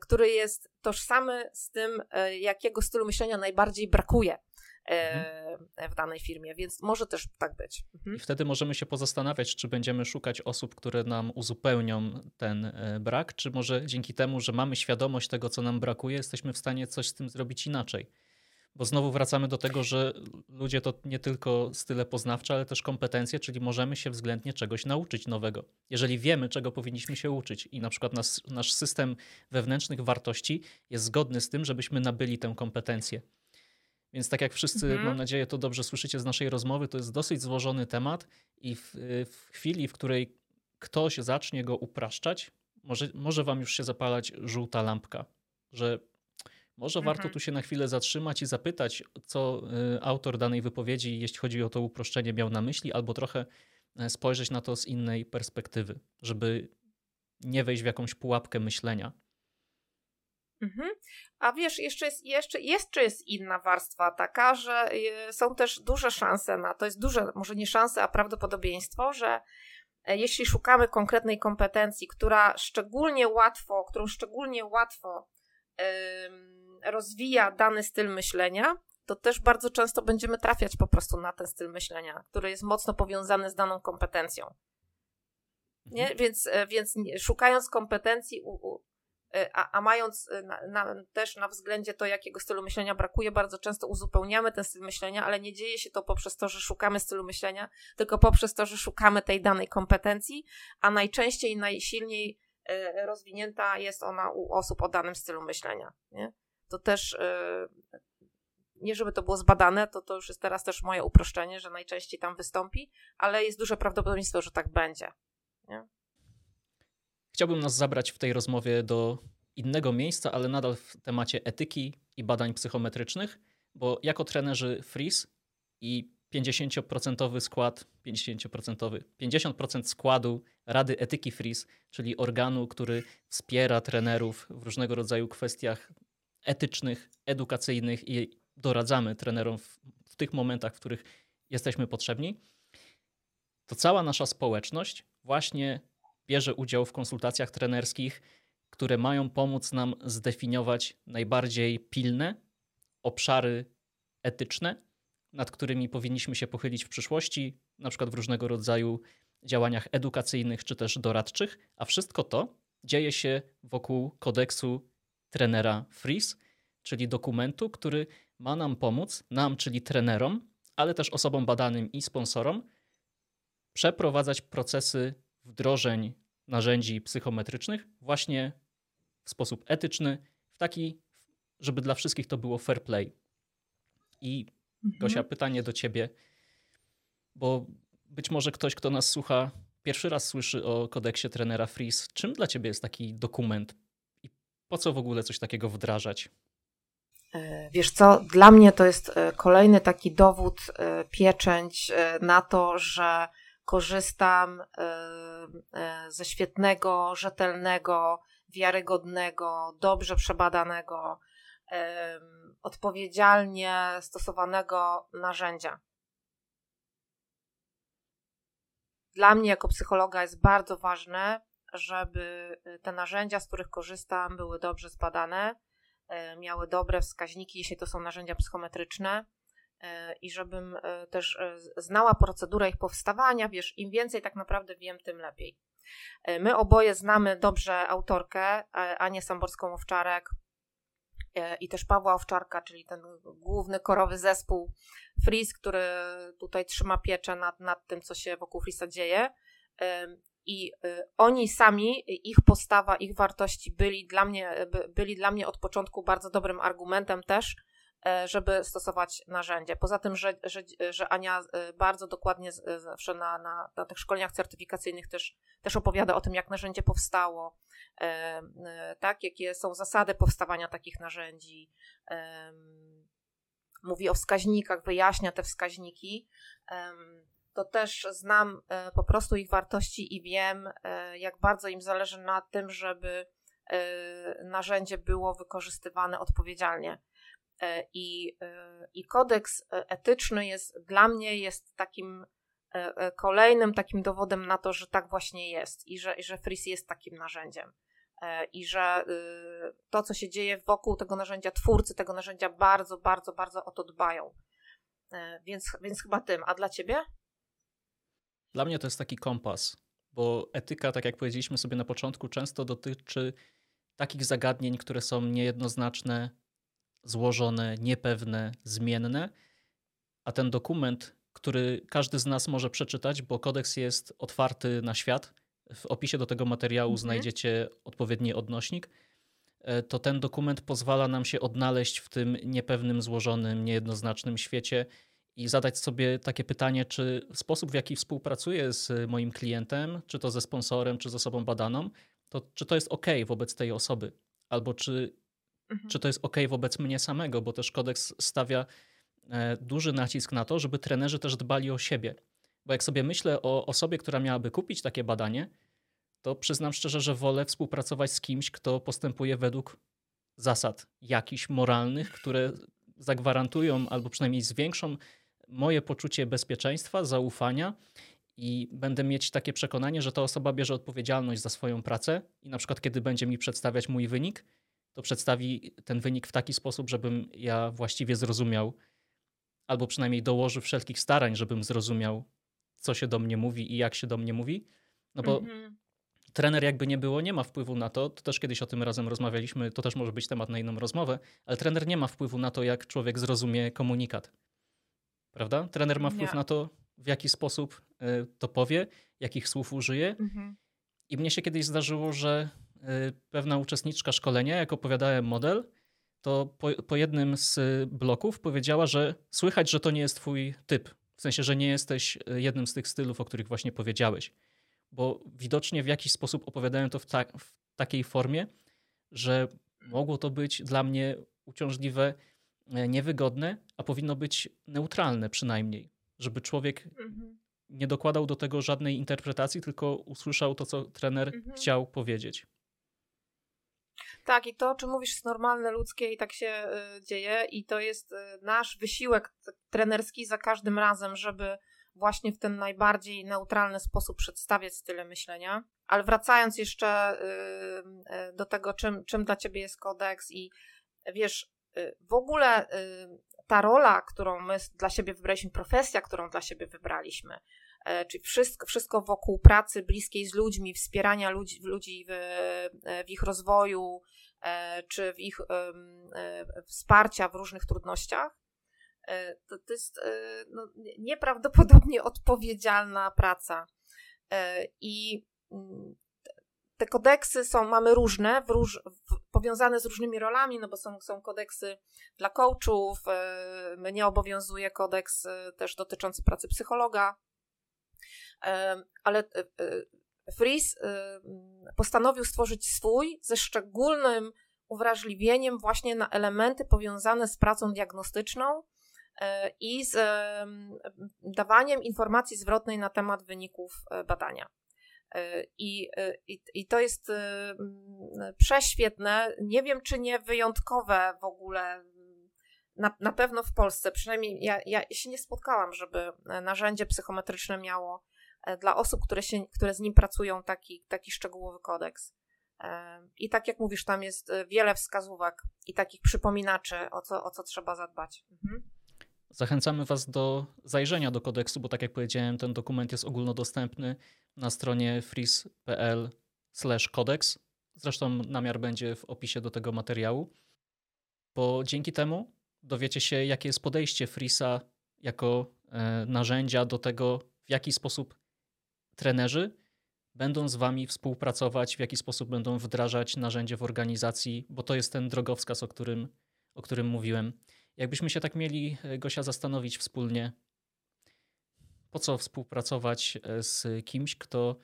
który jest tożsamy z tym, jakiego stylu myślenia najbardziej brakuje. Mhm. E, w danej firmie, więc może też tak być. Mhm. I wtedy możemy się pozastanawiać, czy będziemy szukać osób, które nam uzupełnią ten e, brak, czy może dzięki temu, że mamy świadomość tego, co nam brakuje, jesteśmy w stanie coś z tym zrobić inaczej. Bo znowu wracamy do tego, że ludzie to nie tylko style poznawcze, ale też kompetencje, czyli możemy się względnie czegoś nauczyć nowego. Jeżeli wiemy, czego powinniśmy się uczyć i na przykład nas, nasz system wewnętrznych wartości jest zgodny z tym, żebyśmy nabyli tę kompetencję. Więc tak jak wszyscy, mhm. mam nadzieję, to dobrze słyszycie z naszej rozmowy, to jest dosyć złożony temat i w, w chwili, w której ktoś zacznie go upraszczać, może, może wam już się zapalać żółta lampka, że może mhm. warto tu się na chwilę zatrzymać i zapytać, co y, autor danej wypowiedzi, jeśli chodzi o to uproszczenie, miał na myśli, albo trochę e, spojrzeć na to z innej perspektywy, żeby nie wejść w jakąś pułapkę myślenia. Mhm. A wiesz, jeszcze jest, jeszcze, jeszcze jest inna warstwa taka, że y, są też duże szanse na to, jest duże, może nie szanse, a prawdopodobieństwo, że e, jeśli szukamy konkretnej kompetencji, która szczególnie łatwo, którą szczególnie łatwo rozwija dany styl myślenia, to też bardzo często będziemy trafiać po prostu na ten styl myślenia, który jest mocno powiązany z daną kompetencją. Nie? Mhm. Więc, e, więc szukając kompetencji, u, u, a, a mając y, na, na, też na względzie to, jakiego stylu myślenia brakuje, bardzo często uzupełniamy ten styl myślenia, ale nie dzieje się to poprzez to, że szukamy stylu myślenia, tylko poprzez to, że szukamy tej danej kompetencji, a najczęściej najsilniej y, rozwinięta jest ona u osób o danym stylu myślenia. Nie? To też nie żeby to było zbadane, to to już jest teraz też moje uproszczenie, że najczęściej tam wystąpi, ale jest duże prawdopodobieństwo, że tak będzie. Nie? Chciałbym nas zabrać w tej rozmowie do innego miejsca, ale nadal w temacie etyki i badań psychometrycznych, bo jako trenerzy Freeze i 50% skład, 50%, 50% składu Rady Etyki Freeze, czyli organu, który wspiera trenerów w różnego rodzaju kwestiach etycznych, edukacyjnych i doradzamy trenerom w, w tych momentach, w których jesteśmy potrzebni, to cała nasza społeczność właśnie bierze udział w konsultacjach trenerskich, które mają pomóc nam zdefiniować najbardziej pilne obszary etyczne, nad którymi powinniśmy się pochylić w przyszłości, na przykład w różnego rodzaju działaniach edukacyjnych czy też doradczych, a wszystko to dzieje się wokół kodeksu trenera Freeze, czyli dokumentu, który ma nam pomóc, nam, czyli trenerom, ale też osobom badanym i sponsorom, przeprowadzać procesy wdrożeń narzędzi psychometrycznych właśnie w sposób etyczny, w taki, żeby dla wszystkich to było fair play. I mhm. Gosia, pytanie do ciebie, bo być może ktoś, kto nas słucha, pierwszy raz słyszy o kodeksie trenera Freeze. Czym dla ciebie jest taki dokument i po co w ogóle coś takiego wdrażać? E, wiesz co, dla mnie to jest e, kolejny taki dowód, e, pieczęć na to, że korzystam ze świetnego, rzetelnego, wiarygodnego, dobrze przebadanego, odpowiedzialnie stosowanego narzędzia. Dla mnie, jako psychologa, jest bardzo ważne, żeby te narzędzia, z których korzystam, były dobrze zbadane, E, miały dobre wskaźniki, jeśli to są narzędzia psychometryczne e, i żebym e, też znała procedurę ich powstawania, wiesz, im więcej tak naprawdę wiem, tym lepiej. My oboje znamy dobrze autorkę, Anię Samborską-Owczarek i też Pawła Owczarka, czyli ten główny korowy zespół Freeze, który tutaj trzyma pieczę nad, nad tym, co się wokół Freeza dzieje. I oni sami, ich postawa, ich wartości byli dla mnie, byli dla mnie od początku bardzo dobrym argumentem też, e, żeby stosować narzędzie. Poza tym, że, że, że Ania e, bardzo dokładnie zawsze na, na, na tych szkoleniach certyfikacyjnych też, też opowiada o tym, jak narzędzie powstało, e, tak, jakie są zasady powstawania takich narzędzi. Mówi o wskaźnikach, wyjaśnia te wskaźniki to też znam e, po prostu ich wartości i wiem, e, jak bardzo im zależy na tym, żeby e, narzędzie było wykorzystywane odpowiedzialnie. I, i kodeks etyczny jest dla mnie jest takim kolejnym takim dowodem na to, że tak właśnie jest i że, i że Freeze jest takim narzędziem. I że to, co się dzieje wokół tego narzędzia, twórcy tego narzędzia bardzo, bardzo, bardzo o to dbają. Więc, więc chyba tym. A dla ciebie? Dla mnie to jest taki kompas, bo etyka, tak jak powiedzieliśmy sobie na początku, często dotyczy takich zagadnień, które są niejednoznaczne, złożone, niepewne, zmienne, a ten dokument, który każdy z nas może przeczytać, bo kodeks jest otwarty na świat, w opisie do tego materiału mhm. znajdziecie odpowiedni odnośnik, e, to ten dokument pozwala nam się odnaleźć w tym niepewnym, złożonym, niejednoznacznym świecie i zadać sobie takie pytanie, czy sposób, w jaki współpracuję z moim klientem, czy to ze sponsorem, czy z osobą badaną, to czy to jest ok wobec tej osoby, albo czy, mhm. czy to jest ok wobec mnie samego, bo też kodeks stawia e, duży nacisk na to, żeby trenerzy też dbali o siebie. Bo jak sobie myślę o osobie, która miałaby kupić takie badanie, to przyznam szczerze, że wolę współpracować z kimś, kto postępuje według zasad jakichś moralnych, które zagwarantują albo przynajmniej zwiększą moje poczucie bezpieczeństwa, zaufania i będę mieć takie przekonanie, że ta osoba bierze odpowiedzialność za swoją pracę i na przykład kiedy będzie mi przedstawiać mój wynik, to przedstawi ten wynik w taki sposób, żebym ja właściwie zrozumiał, albo przynajmniej dołoży wszelkich starań, żebym zrozumiał, co się do mnie mówi i jak się do mnie mówi. No bo -hmm. trener jakby nie było, nie ma wpływu na to, to też kiedyś o tym razem rozmawialiśmy, to też może być temat na inną rozmowę, ale trener nie ma wpływu na to, jak człowiek zrozumie komunikat. Prawda? Trener ma wpływ nie. na to, w jaki sposób y, to powie, jakich słów użyje. Mhm. I mnie się kiedyś zdarzyło, że pewna uczestniczka szkolenia, jak opowiadałem model, to po, po jednym z bloków powiedziała, że słychać, że to nie jest twój typ. W sensie, że nie jesteś y, jednym z tych stylów, o których właśnie powiedziałeś bo widocznie w jakiś sposób opowiadają to w, ta w takiej formie, że mogło to być dla mnie uciążliwe, e, niewygodne, a powinno być neutralne przynajmniej, żeby człowiek mhm. nie dokładał do tego żadnej interpretacji, tylko usłyszał to, co trener mhm. chciał powiedzieć. Tak, i to, czym mówisz, jest normalne, ludzkie i tak się y, dzieje, i to jest y, nasz wysiłek trenerski za każdym razem, żeby właśnie w ten najbardziej neutralny sposób przedstawiać style myślenia. Ale wracając jeszcze y, y, do tego, czym, czym dla ciebie jest kodeks i wiesz, y, w ogóle ta rola, którą my dla siebie wybraliśmy, profesja, którą dla siebie wybraliśmy, e, czyli wszystko, wszystko wokół pracy bliskiej z ludźmi, wspierania ludzi, ludzi w, w ich rozwoju, e, czy w ich e, wsparcia w różnych trudnościach, E, to, to jest e, no, nieprawdopodobnie odpowiedzialna praca. E, I mm, te kodeksy są, mamy różne, w róż, w, powiązane z różnymi rolami, no bo są, są kodeksy dla coachów, mnie obowiązuje kodeks też dotyczący pracy psychologa, ale Fries postanowił stworzyć swój ze szczególnym uwrażliwieniem właśnie na elementy powiązane z pracą diagnostyczną, E, i z dawaniem informacji zwrotnej na temat wyników e, badania. E, I, i, I to jest prześwietne. Nie wiem, czy nie wyjątkowe w ogóle. Na, na pewno w Polsce, przynajmniej ja, ja się nie spotkałam, żeby narzędzie psychometryczne miało dla osób, które, się, które z nim pracują, taki, taki szczegółowy kodeks. I tak jak mówisz, tam jest wiele wskazówek i takich przypominaczy, o co, o co trzeba zadbać. Mhm. Zachęcamy Was do zajrzenia do kodeksu, bo tak jak powiedziałem, ten dokument jest ogólnodostępny na stronie freeze.pl/kodeks. Zresztą namiar będzie w opisie do tego materiału, bo dzięki temu dowiecie się, jakie jest podejście Freeza jako e, narzędzia do tego, w jaki sposób trenerzy będą z Wami współpracować, w jaki sposób będą wdrażać narzędzie w organizacji, bo to jest ten drogowskaz, o którym, o którym mówiłem. Jakbyśmy się tak mieli, e, Gosia, zastanowić wspólnie, po co współpracować e, z kimś, kto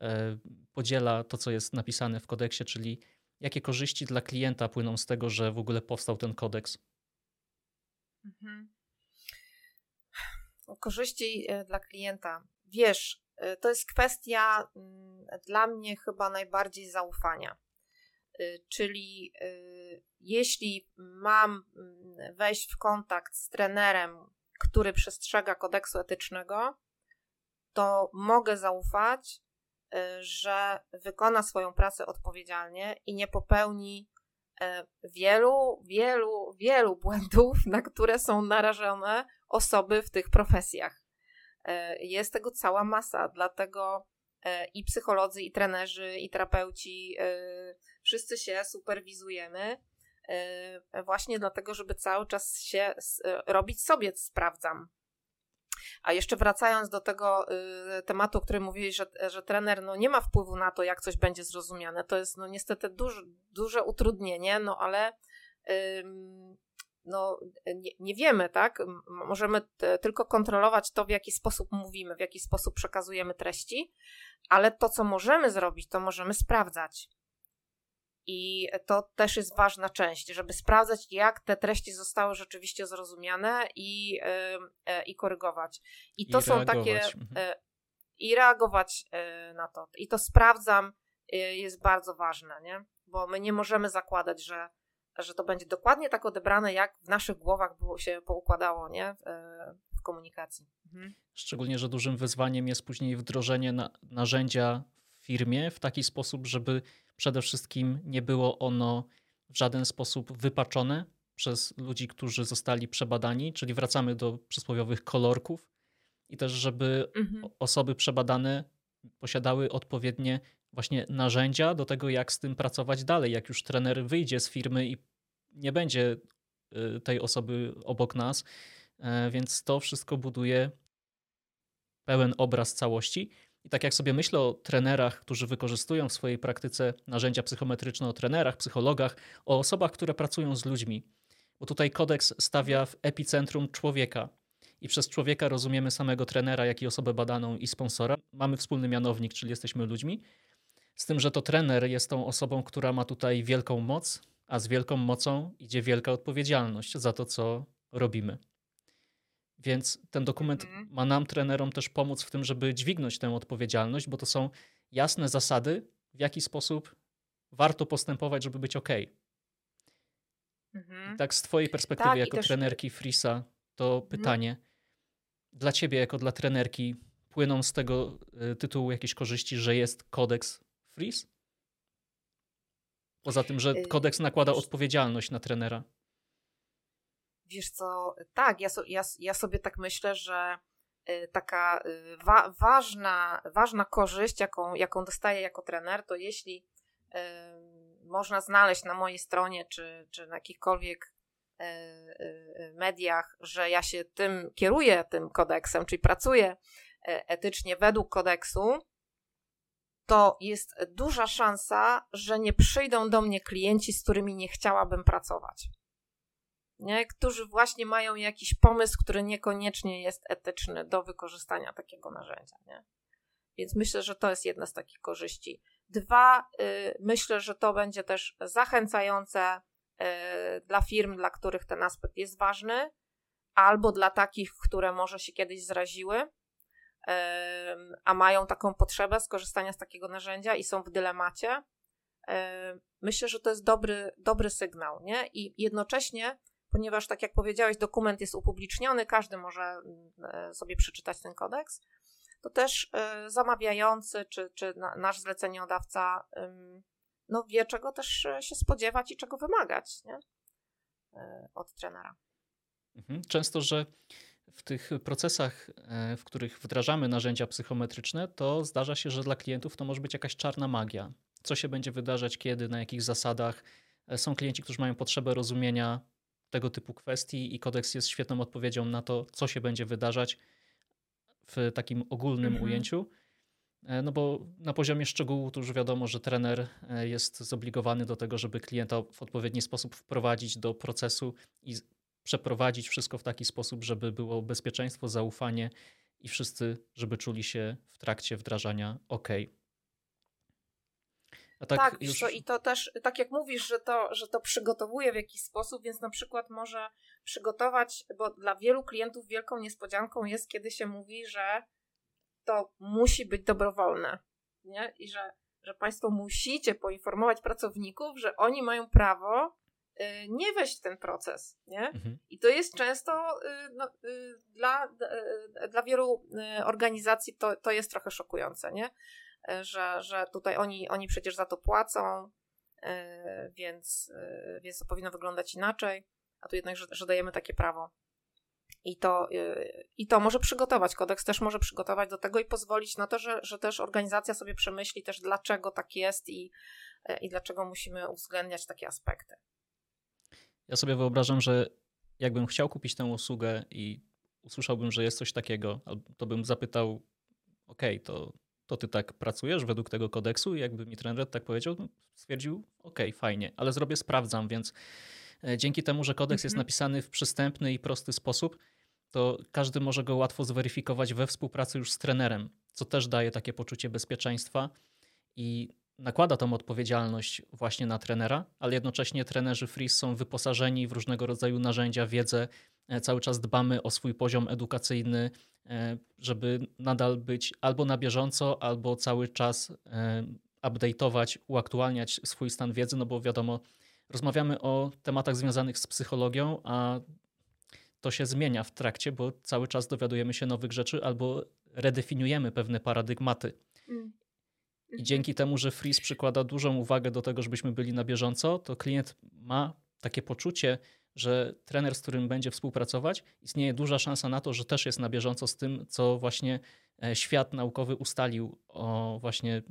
e, podziela to, co jest napisane w kodeksie, czyli jakie korzyści dla klienta płyną z tego, że w ogóle powstał ten kodeks? Mhm. Korzyści dla klienta. Wiesz, to jest kwestia mm, dla mnie chyba najbardziej zaufania. Y, czyli y, jeśli mam mm, wejść w kontakt z trenerem, który przestrzega kodeksu etycznego, to mogę zaufać, y, że wykona swoją pracę odpowiedzialnie i nie popełni wielu, wielu, wielu błędów, na które są narażone osoby w tych profesjach. Jest tego cała masa, dlatego i psycholodzy, i trenerzy, i terapeuci wszyscy się superwizujemy, e, właśnie dlatego, żeby cały czas się e, robić sobie sprawdzam. A jeszcze wracając do tego tematu, o którym mówiłeś, że, że trener no, nie ma wpływu na to, jak coś będzie zrozumiane, to jest no, niestety duż, duże utrudnienie, no ale no, nie, nie, wiemy, tak? Możemy t, tylko kontrolować to, w jaki sposób mówimy, w jaki sposób przekazujemy treści, ale to, co możemy zrobić, to możemy sprawdzać. I to też jest ważna część, żeby sprawdzać, jak te treści zostały rzeczywiście zrozumiane i, yy, i korygować. I to I są takie. Mhm. E, I reagować e, na to. I to sprawdzam, jest bardzo ważne, nie? Bo my nie możemy zakładać, że, że to będzie dokładnie tak odebrane, jak w naszych głowach było się poukładało, nie? W, w komunikacji. Mhm. Szczególnie, że dużym wyzwaniem jest później wdrożenie na, narzędzia w firmie w taki sposób, żeby Przede wszystkim nie było ono w żaden sposób wypaczone przez ludzi, którzy zostali przebadani, czyli wracamy do przysłowiowych kolorków i też, żeby mhm. osoby przebadane posiadały odpowiednie właśnie narzędzia do tego, jak z tym pracować dalej, jak już trener wyjdzie z firmy i nie będzie y, tej osoby obok nas, e, więc to wszystko buduje pełen obraz całości. I tak jak sobie myślę o trenerach, którzy wykorzystują w swojej praktyce narzędzia psychometryczne, o trenerach, psychologach, o osobach, które pracują z ludźmi, bo tutaj kodeks stawia w epicentrum człowieka. I przez człowieka rozumiemy samego trenera, jak i osobę badaną i sponsora. Mamy wspólny mianownik, czyli jesteśmy ludźmi. Z tym, że to trener jest tą osobą, która ma tutaj wielką moc, a z wielką mocą idzie wielka odpowiedzialność za to, co robimy. Więc ten dokument mhm. ma nam, trenerom, też pomóc w tym, żeby dźwignąć tę odpowiedzialność, bo to są jasne zasady, w jaki sposób warto postępować, żeby być ok. Mhm. I tak z Twojej perspektywy, tak, jako też... trenerki Frisa, to mhm. pytanie dla Ciebie, jako dla trenerki, płyną z tego y, tytułu jakieś korzyści, że jest kodeks Fris? Poza tym, że y, kodeks nakłada odpowiedzialność na trenera. Wiesz co, tak, ja, so, ja, ja sobie tak myślę, że y, taka y, wa ważna, ważna korzyść, jaką, jaką dostaję jako trener, to jeśli y, można znaleźć na mojej stronie czy, czy na jakichkolwiek y, y, mediach, że ja się tym kieruję, tym kodeksem, czyli pracuję etycznie według kodeksu, to jest duża szansa, że nie przyjdą do mnie klienci, z którymi nie chciałabym pracować nie? którzy właśnie mają jakiś pomysł, który niekoniecznie jest etyczny do wykorzystania takiego narzędzia. Nie? Więc myślę, że to jest jedna z takich korzyści. Dwa, y, myślę, że to będzie też zachęcające y, dla firm, dla których ten aspekt jest ważny, albo dla takich, które może się kiedyś zraziły, a mają taką potrzebę skorzystania z takiego narzędzia i są w dylemacie. Myślę, że to jest dobry, dobry sygnał, nie? I jednocześnie ponieważ, tak jak powiedziałeś, dokument jest upubliczniony, każdy może mm, e, sobie przeczytać ten kodeks, to też e, zamawiający czy, czy nasz zleceniodawca no, wie, czego też e, się spodziewać i czego wymagać nie? od trenera. Mhm. Często, że w tych procesach, w których wdrażamy narzędzia psychometryczne, to zdarza się, że dla klientów to może być jakaś czarna magia. Co się będzie wydarzać, kiedy, na jakich zasadach. Są klienci, którzy mają potrzebę rozumienia tego typu kwestii i kodeks jest świetną odpowiedzią na to, co się będzie wydarzać w takim ogólnym mhm. ujęciu. E, no bo na poziomie szczegółu to już wiadomo, że trener e, jest zobligowany do tego, żeby klienta w odpowiedni sposób wprowadzić do procesu i przeprowadzić wszystko w taki sposób, żeby było bezpieczeństwo, zaufanie i wszyscy, żeby czuli się w trakcie wdrażania ok. Tak, tak już... co, i to też, tak jak mówisz, że to, że to przygotowuje w jakiś sposób, więc na przykład może przygotować, bo dla wielu klientów wielką niespodzianką jest, kiedy się mówi, że to musi być dobrowolne, nie? I że, że Państwo musicie poinformować pracowników, że oni mają prawo nie wejść w ten proces, nie? Mhm. I to jest często y, no, y, dla, dla wielu organizacji to, to jest trochę szokujące, nie? Że, że tutaj oni, oni przecież za to płacą, więc, więc to powinno wyglądać inaczej, a tu jednak, że, że dajemy takie prawo. I to, I to może przygotować, kodeks też może przygotować do tego i pozwolić na to, że, że też organizacja sobie przemyśli też dlaczego tak jest i, i dlaczego musimy uwzględniać takie aspekty. Ja sobie wyobrażam, że jakbym chciał kupić tę usługę i usłyszałbym, że jest coś takiego, to bym zapytał, OK, to to ty tak pracujesz według tego kodeksu? I jakby mi trener tak powiedział, no, stwierdził, ok, fajnie, ale zrobię, sprawdzam, więc e, dzięki temu, że kodeks mhm. jest napisany w przystępny i prosty sposób, to każdy może go łatwo zweryfikować we współpracy już z trenerem, co też daje takie poczucie bezpieczeństwa i nakłada tą odpowiedzialność właśnie na trenera, ale jednocześnie trenerzy Freeze są wyposażeni w różnego rodzaju narzędzia, wiedzę. E, cały czas dbamy o swój poziom edukacyjny, e, żeby nadal być albo na bieżąco, albo cały czas e, update'ować, uaktualniać swój stan wiedzy, no bo wiadomo, rozmawiamy o tematach związanych z psychologią, a to się zmienia w trakcie, bo cały czas dowiadujemy się nowych rzeczy albo redefiniujemy pewne paradygmaty. Mm. I dzięki temu, że Freeze przykłada dużą uwagę do tego, żebyśmy byli na bieżąco, to klient ma takie poczucie, że trener, z którym będzie współpracować, istnieje duża szansa na to, że też jest na bieżąco z tym, co właśnie e, świat naukowy ustalił o właśnie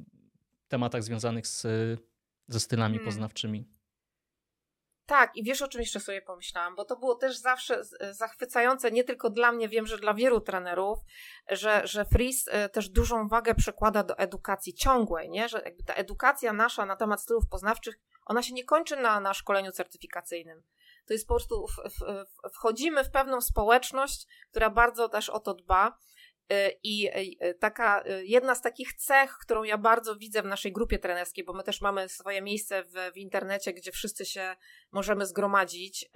tematach związanych z, ze stylami hmm. poznawczymi. Tak, i wiesz o czym jeszcze sobie pomyślałam, bo to było też zawsze zachwycające, nie tylko dla mnie, wiem, że dla wielu trenerów, że, że Fris e, też dużą wagę przekłada do edukacji ciągłej, nie? że jakby ta edukacja nasza na temat stylów poznawczych, ona się nie kończy na, na szkoleniu certyfikacyjnym. To jest po prostu, w, w, wchodzimy w pewną społeczność, która bardzo też o to dba I y, taka, y, jedna z takich cech, którą ja bardzo widzę w naszej grupie trenerskiej, bo my też mamy swoje miejsce w, w internecie, gdzie wszyscy się możemy zgromadzić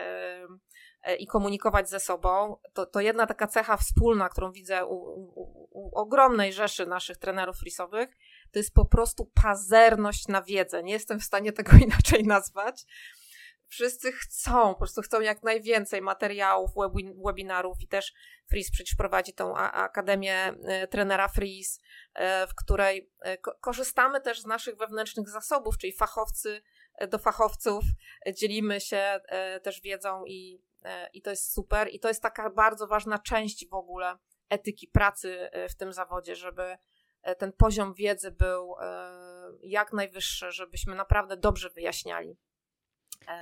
i komunikować ze sobą, to, to jedna taka cecha wspólna, którą widzę u, u, u ogromnej rzeszy naszych trenerów frisowych, to jest po prostu pazerność na wiedzę. Nie jestem w stanie tego inaczej nazwać wszyscy chcą, po prostu chcą jak najwięcej materiałów, webinarów i też Freeze przecież prowadzi tą Akademię e, trenera Freeze, e, w której e, korzystamy też z naszych wewnętrznych zasobów, czyli fachowcy do fachowców, dzielimy się też wiedzą i, i to jest super. I to jest taka bardzo ważna część w ogóle etyki pracy w tym zawodzie, żeby ten poziom wiedzy był jak najwyższy, żebyśmy naprawdę dobrze wyjaśniali.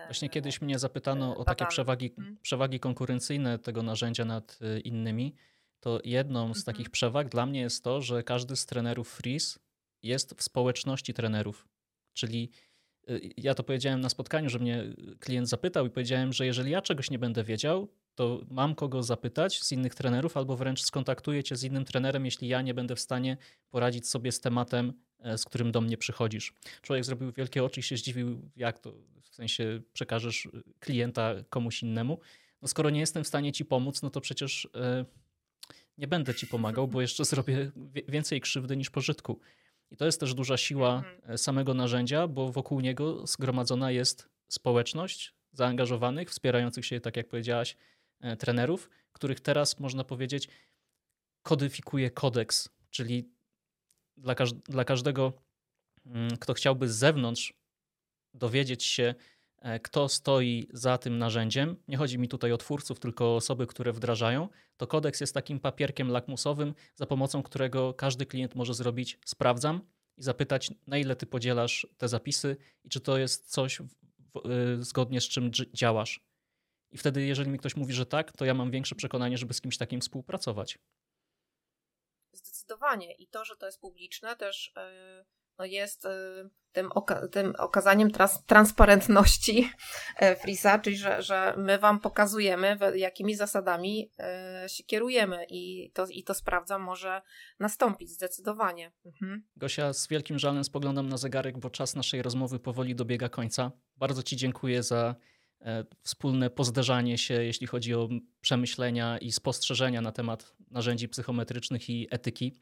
Właśnie kiedyś mnie zapytano o takie przewagi, mhm. przewagi konkurencyjne tego narzędzia nad y, innymi. To jedną z takich mhm. przewag dla mnie jest to, że każdy z trenerów Freeze jest w społeczności trenerów. Czyli ja to powiedziałem na spotkaniu, że mnie klient zapytał i powiedziałem, że jeżeli ja czegoś nie będę wiedział, to mam kogo zapytać z innych trenerów, albo wręcz skontaktuję cię z innym trenerem, jeśli ja nie będę w stanie poradzić sobie z tematem, e, z którym do mnie przychodzisz. Człowiek zrobił wielkie oczy i się zdziwił, jak to, w sensie przekażesz klienta komuś innemu. No skoro nie jestem w stanie ci pomóc, no to przecież e, nie będę ci pomagał, bo jeszcze zrobię więcej krzywdy niż pożytku. I to jest też duża siła mhm. e, samego narzędzia, bo wokół niego zgromadzona jest społeczność zaangażowanych, wspierających się, tak jak powiedziałaś, E, trenerów, których teraz można powiedzieć kodyfikuje kodeks, czyli dla, każ dla każdego, mm, kto chciałby z zewnątrz dowiedzieć się, e, kto stoi za tym narzędziem. Nie chodzi mi tutaj o twórców, tylko o osoby, które wdrażają. To kodeks jest takim papierkiem lakmusowym, za pomocą którego każdy klient może zrobić sprawdzam i zapytać, na ile ty podzielasz te zapisy i czy to jest coś w, w, y, zgodnie z czym działasz. I wtedy, jeżeli mi ktoś mówi, że tak, to ja mam większe przekonanie, żeby z kimś takim współpracować. Zdecydowanie. I to, że to jest publiczne, też yy, no jest yy, tym, oka tym okazaniem trans transparentności yy, Frisa, czyli że, że my Wam pokazujemy, jakimi zasadami się kierujemy, i to, i to sprawdzam, może nastąpić zdecydowanie. Mhm. Gosia, z wielkim żalem spoglądam na zegarek, bo czas naszej rozmowy powoli dobiega końca. Bardzo Ci dziękuję za wspólne pozderzanie się, jeśli chodzi o przemyślenia i spostrzeżenia na temat narzędzi psychometrycznych i etyki.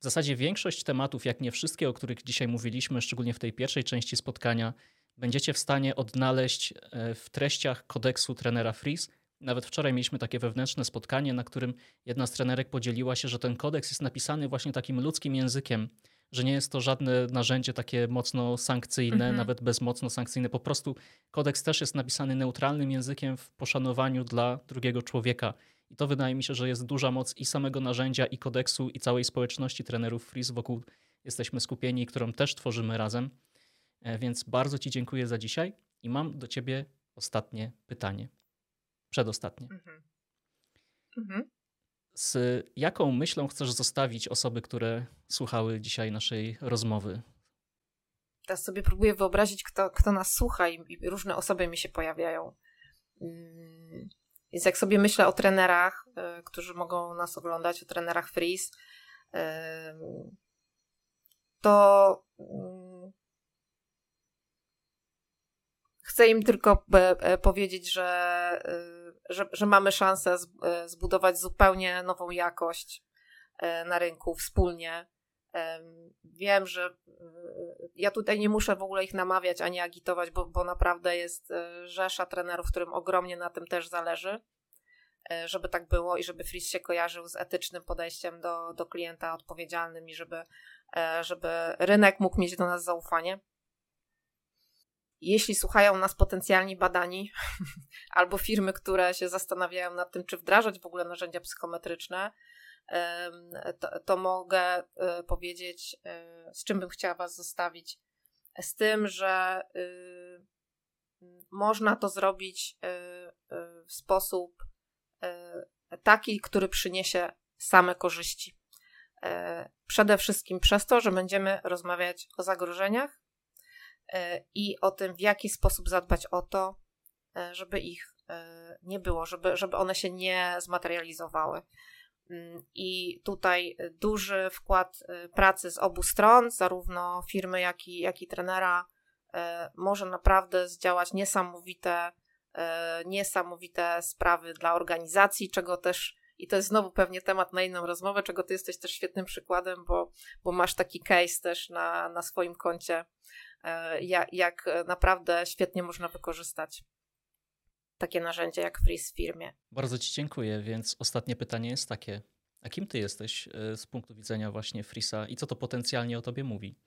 W zasadzie większość tematów, jak nie wszystkie, o których dzisiaj mówiliśmy, szczególnie w tej pierwszej części spotkania, będziecie w stanie odnaleźć e, w treściach kodeksu trenera Freeze. Nawet wczoraj mieliśmy takie wewnętrzne spotkanie, na którym jedna z trenerek podzieliła się, że ten kodeks jest napisany właśnie takim ludzkim językiem, że nie jest to żadne narzędzie takie mocno sankcyjne, mhm. nawet bez mocno sankcyjne. Po prostu kodeks też jest napisany neutralnym językiem w poszanowaniu dla drugiego człowieka. I to wydaje mi się, że jest duża moc i samego narzędzia, i kodeksu, i całej społeczności trenerów Freeze, wokół jesteśmy skupieni, którą też tworzymy razem. E, więc bardzo Ci dziękuję za dzisiaj i mam do Ciebie ostatnie pytanie. Przedostatnie. Mhm. Mhm z jaką myślą chcesz zostawić osoby, które słuchały dzisiaj naszej rozmowy? Teraz sobie próbuję wyobrazić, kto, kto nas słucha i, i różne osoby mi się pojawiają. Mm, więc jak sobie myślę o trenerach, y, którzy mogą nas oglądać, o trenerach Freeze, to y, chcę im tylko powiedzieć, że że, że mamy szansę e, zbudować zupełnie nową jakość e, na rynku wspólnie. Wiem, że e, ja tutaj nie muszę w ogóle ich namawiać ani agitować, bo, bo naprawdę jest rzesza trenerów, którym ogromnie na tym też zależy, żeby tak było i żeby Fris się kojarzył z etycznym podejściem do, do klienta odpowiedzialnym i żeby, żeby rynek mógł mieć do nas zaufanie jeśli słuchają nas potencjalni badani albo firmy, które się zastanawiają nad tym, czy wdrażać w ogóle narzędzia psychometryczne, to, to mogę powiedzieć, z czym bym chciała Was zostawić. Z tym, że można to zrobić w sposób taki, który przyniesie same korzyści. E, przede wszystkim przez to, że będziemy rozmawiać o zagrożeniach e, i o tym, w jaki sposób zadbać o to, e, żeby ich nie było, żeby, żeby one się nie zmaterializowały. Mm, I tutaj duży wkład pracy z obu stron, zarówno firmy, jak i, jak i trenera, może naprawdę zdziałać niesamowite, niesamowite sprawy dla organizacji, czego też i to jest znowu pewnie temat na inną rozmowę, czego ty jesteś też świetnym przykładem, bo, bo masz taki case też na, na swoim koncie, e, jak, jak naprawdę świetnie można wykorzystać takie narzędzie jak Freeze w firmie. Bardzo Ci dziękuję, więc ostatnie pytanie jest takie. A kim Ty jesteś e, z punktu widzenia właśnie Freeza i co to potencjalnie o Tobie mówi?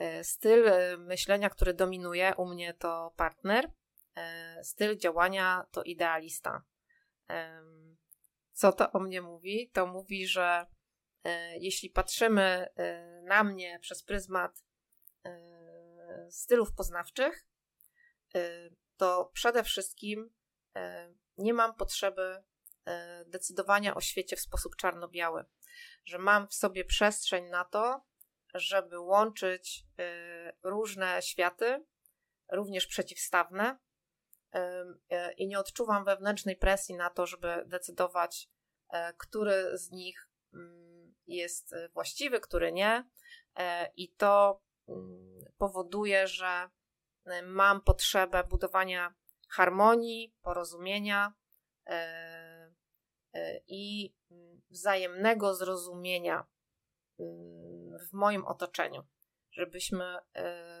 E, styl myślenia, który dominuje u mnie to partner, styl działania to idealista. Co to o mnie mówi? To mówi, że e, jeśli patrzymy e, na mnie przez pryzmat e, stylów poznawczych, to przede wszystkim nie mam potrzeby decydowania o świecie w sposób czarno-biały, że mam w sobie przestrzeń na to, żeby łączyć różne światy, również przeciwstawne, E, i nie odczuwam wewnętrznej presji na to, żeby decydować, e, który z nich mm, jest e, właściwy, który nie. I to mm, powoduje, że mam potrzebę budowania harmonii, porozumienia i mm, wzajemnego zrozumienia w moim otoczeniu, żebyśmy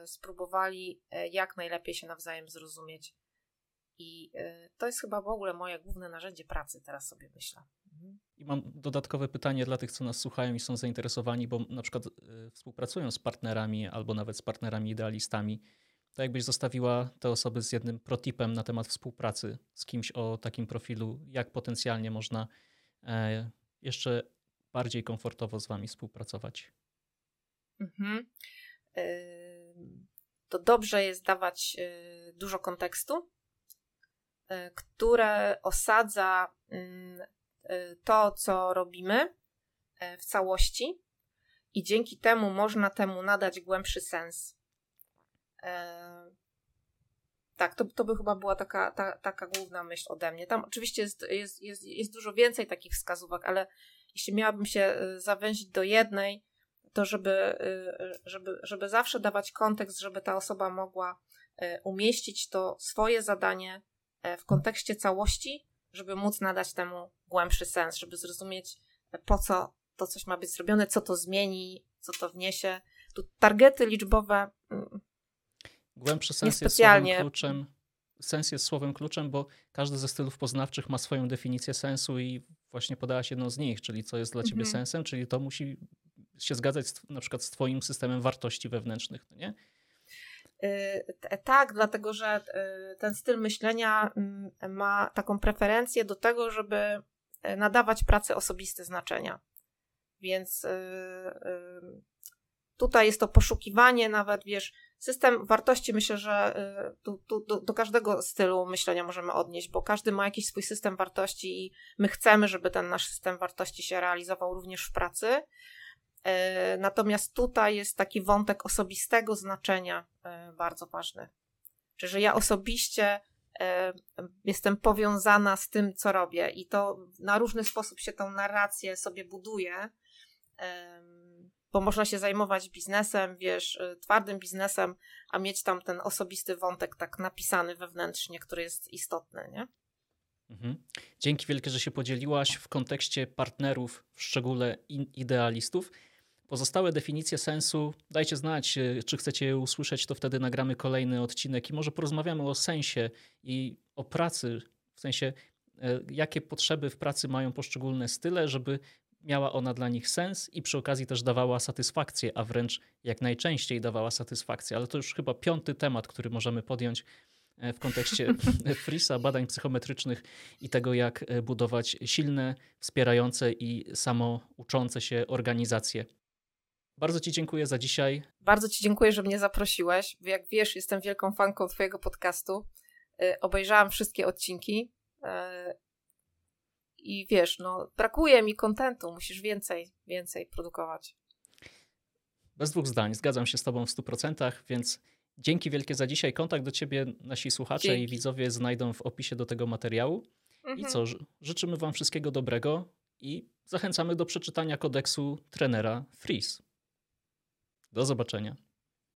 spróbowali jak najlepiej się nawzajem zrozumieć i to jest chyba w ogóle moje główne narzędzie pracy, teraz sobie myślę. I mam dodatkowe pytanie dla tych, co nas słuchają i są zainteresowani, bo na przykład y, współpracują z partnerami albo nawet z partnerami idealistami. To jakbyś zostawiła te osoby z jednym protipem na temat współpracy z kimś o takim profilu, jak potencjalnie można e, jeszcze bardziej komfortowo z wami współpracować? Mhm. To dobrze jest dawać dużo kontekstu, które osadza mm, to, co robimy y, w całości, i dzięki temu można temu nadać głębszy sens. Tak, to, to by chyba była taka, ta, taka główna myśl ode mnie. Tam oczywiście jest, jest, jest, jest dużo więcej takich wskazówek, ale jeśli miałabym się zawęzić do jednej, to żeby, żeby, żeby zawsze dawać kontekst, żeby ta osoba mogła umieścić to swoje zadanie w kontekście całości, żeby móc nadać temu głębszy sens, żeby zrozumieć, e, po co to coś ma być zrobione, co to zmieni, co to wniesie. Tu targety liczbowe. Mm, głębszy sens jest słowem kluczem. Sens jest słowem kluczem, bo każdy ze stylów poznawczych ma swoją definicję sensu i właśnie podałaś jedną z nich, czyli co jest dla ciebie mhm. sensem, czyli to musi się zgadzać z, na przykład z twoim systemem wartości wewnętrznych, no nie? Y, tak, dlatego że y, ten styl myślenia mm, ma taką preferencję do tego, żeby y, nadawać pracy osobiste znaczenia. Więc tutaj jest to poszukiwanie, nawet wiesz, system wartości myślę, że do, do, każdego stylu myślenia możemy odnieść, bo każdy ma jakiś swój system wartości i my chcemy, żeby ten nasz system wartości się realizował również w pracy. E, natomiast tutaj jest taki wątek osobistego znaczenia e, bardzo ważny. Czyli, że ja osobiście e, jestem powiązana z tym, co robię, i to na różny sposób się tą narrację sobie buduje, bo można się zajmować biznesem, wiesz, twardym biznesem, a mieć tam ten osobisty wątek tak napisany wewnętrznie, który jest istotny, nie? Mhm. Dzięki wielkie, że się podzieliłaś w kontekście partnerów, w szczególe idealistów. Pozostałe definicje sensu dajcie znać, e, czy chcecie je usłyszeć, to wtedy nagramy kolejny odcinek i może porozmawiamy o sensie i o pracy, w sensie e, jakie potrzeby w pracy mają poszczególne style, żeby miała ona dla nich sens i przy okazji też dawała satysfakcję, a wręcz jak najczęściej dawała satysfakcję. Ale to już chyba piąty temat, który możemy podjąć e, w kontekście FRISA, badań psychometrycznych i tego, jak budować silne, wspierające i samouczące się organizacje. Bardzo Ci dziękuję za dzisiaj. Bardzo Ci dziękuję, że mnie zaprosiłeś. Jak wiesz, jestem wielką fanką Twojego podcastu. E, obejrzałam wszystkie odcinki. I wiesz, no, brakuje mi kontentu, musisz więcej, więcej produkować. Bez dwóch zdań, zgadzam się z Tobą w 100%, więc dzięki wielkie za dzisiaj. Kontakt do Ciebie nasi słuchacze dzięki. i widzowie znajdą w opisie do tego materiału. Mhm. I co, życzymy Wam wszystkiego dobrego i zachęcamy do przeczytania kodeksu trenera Freeze. Do zobaczenia.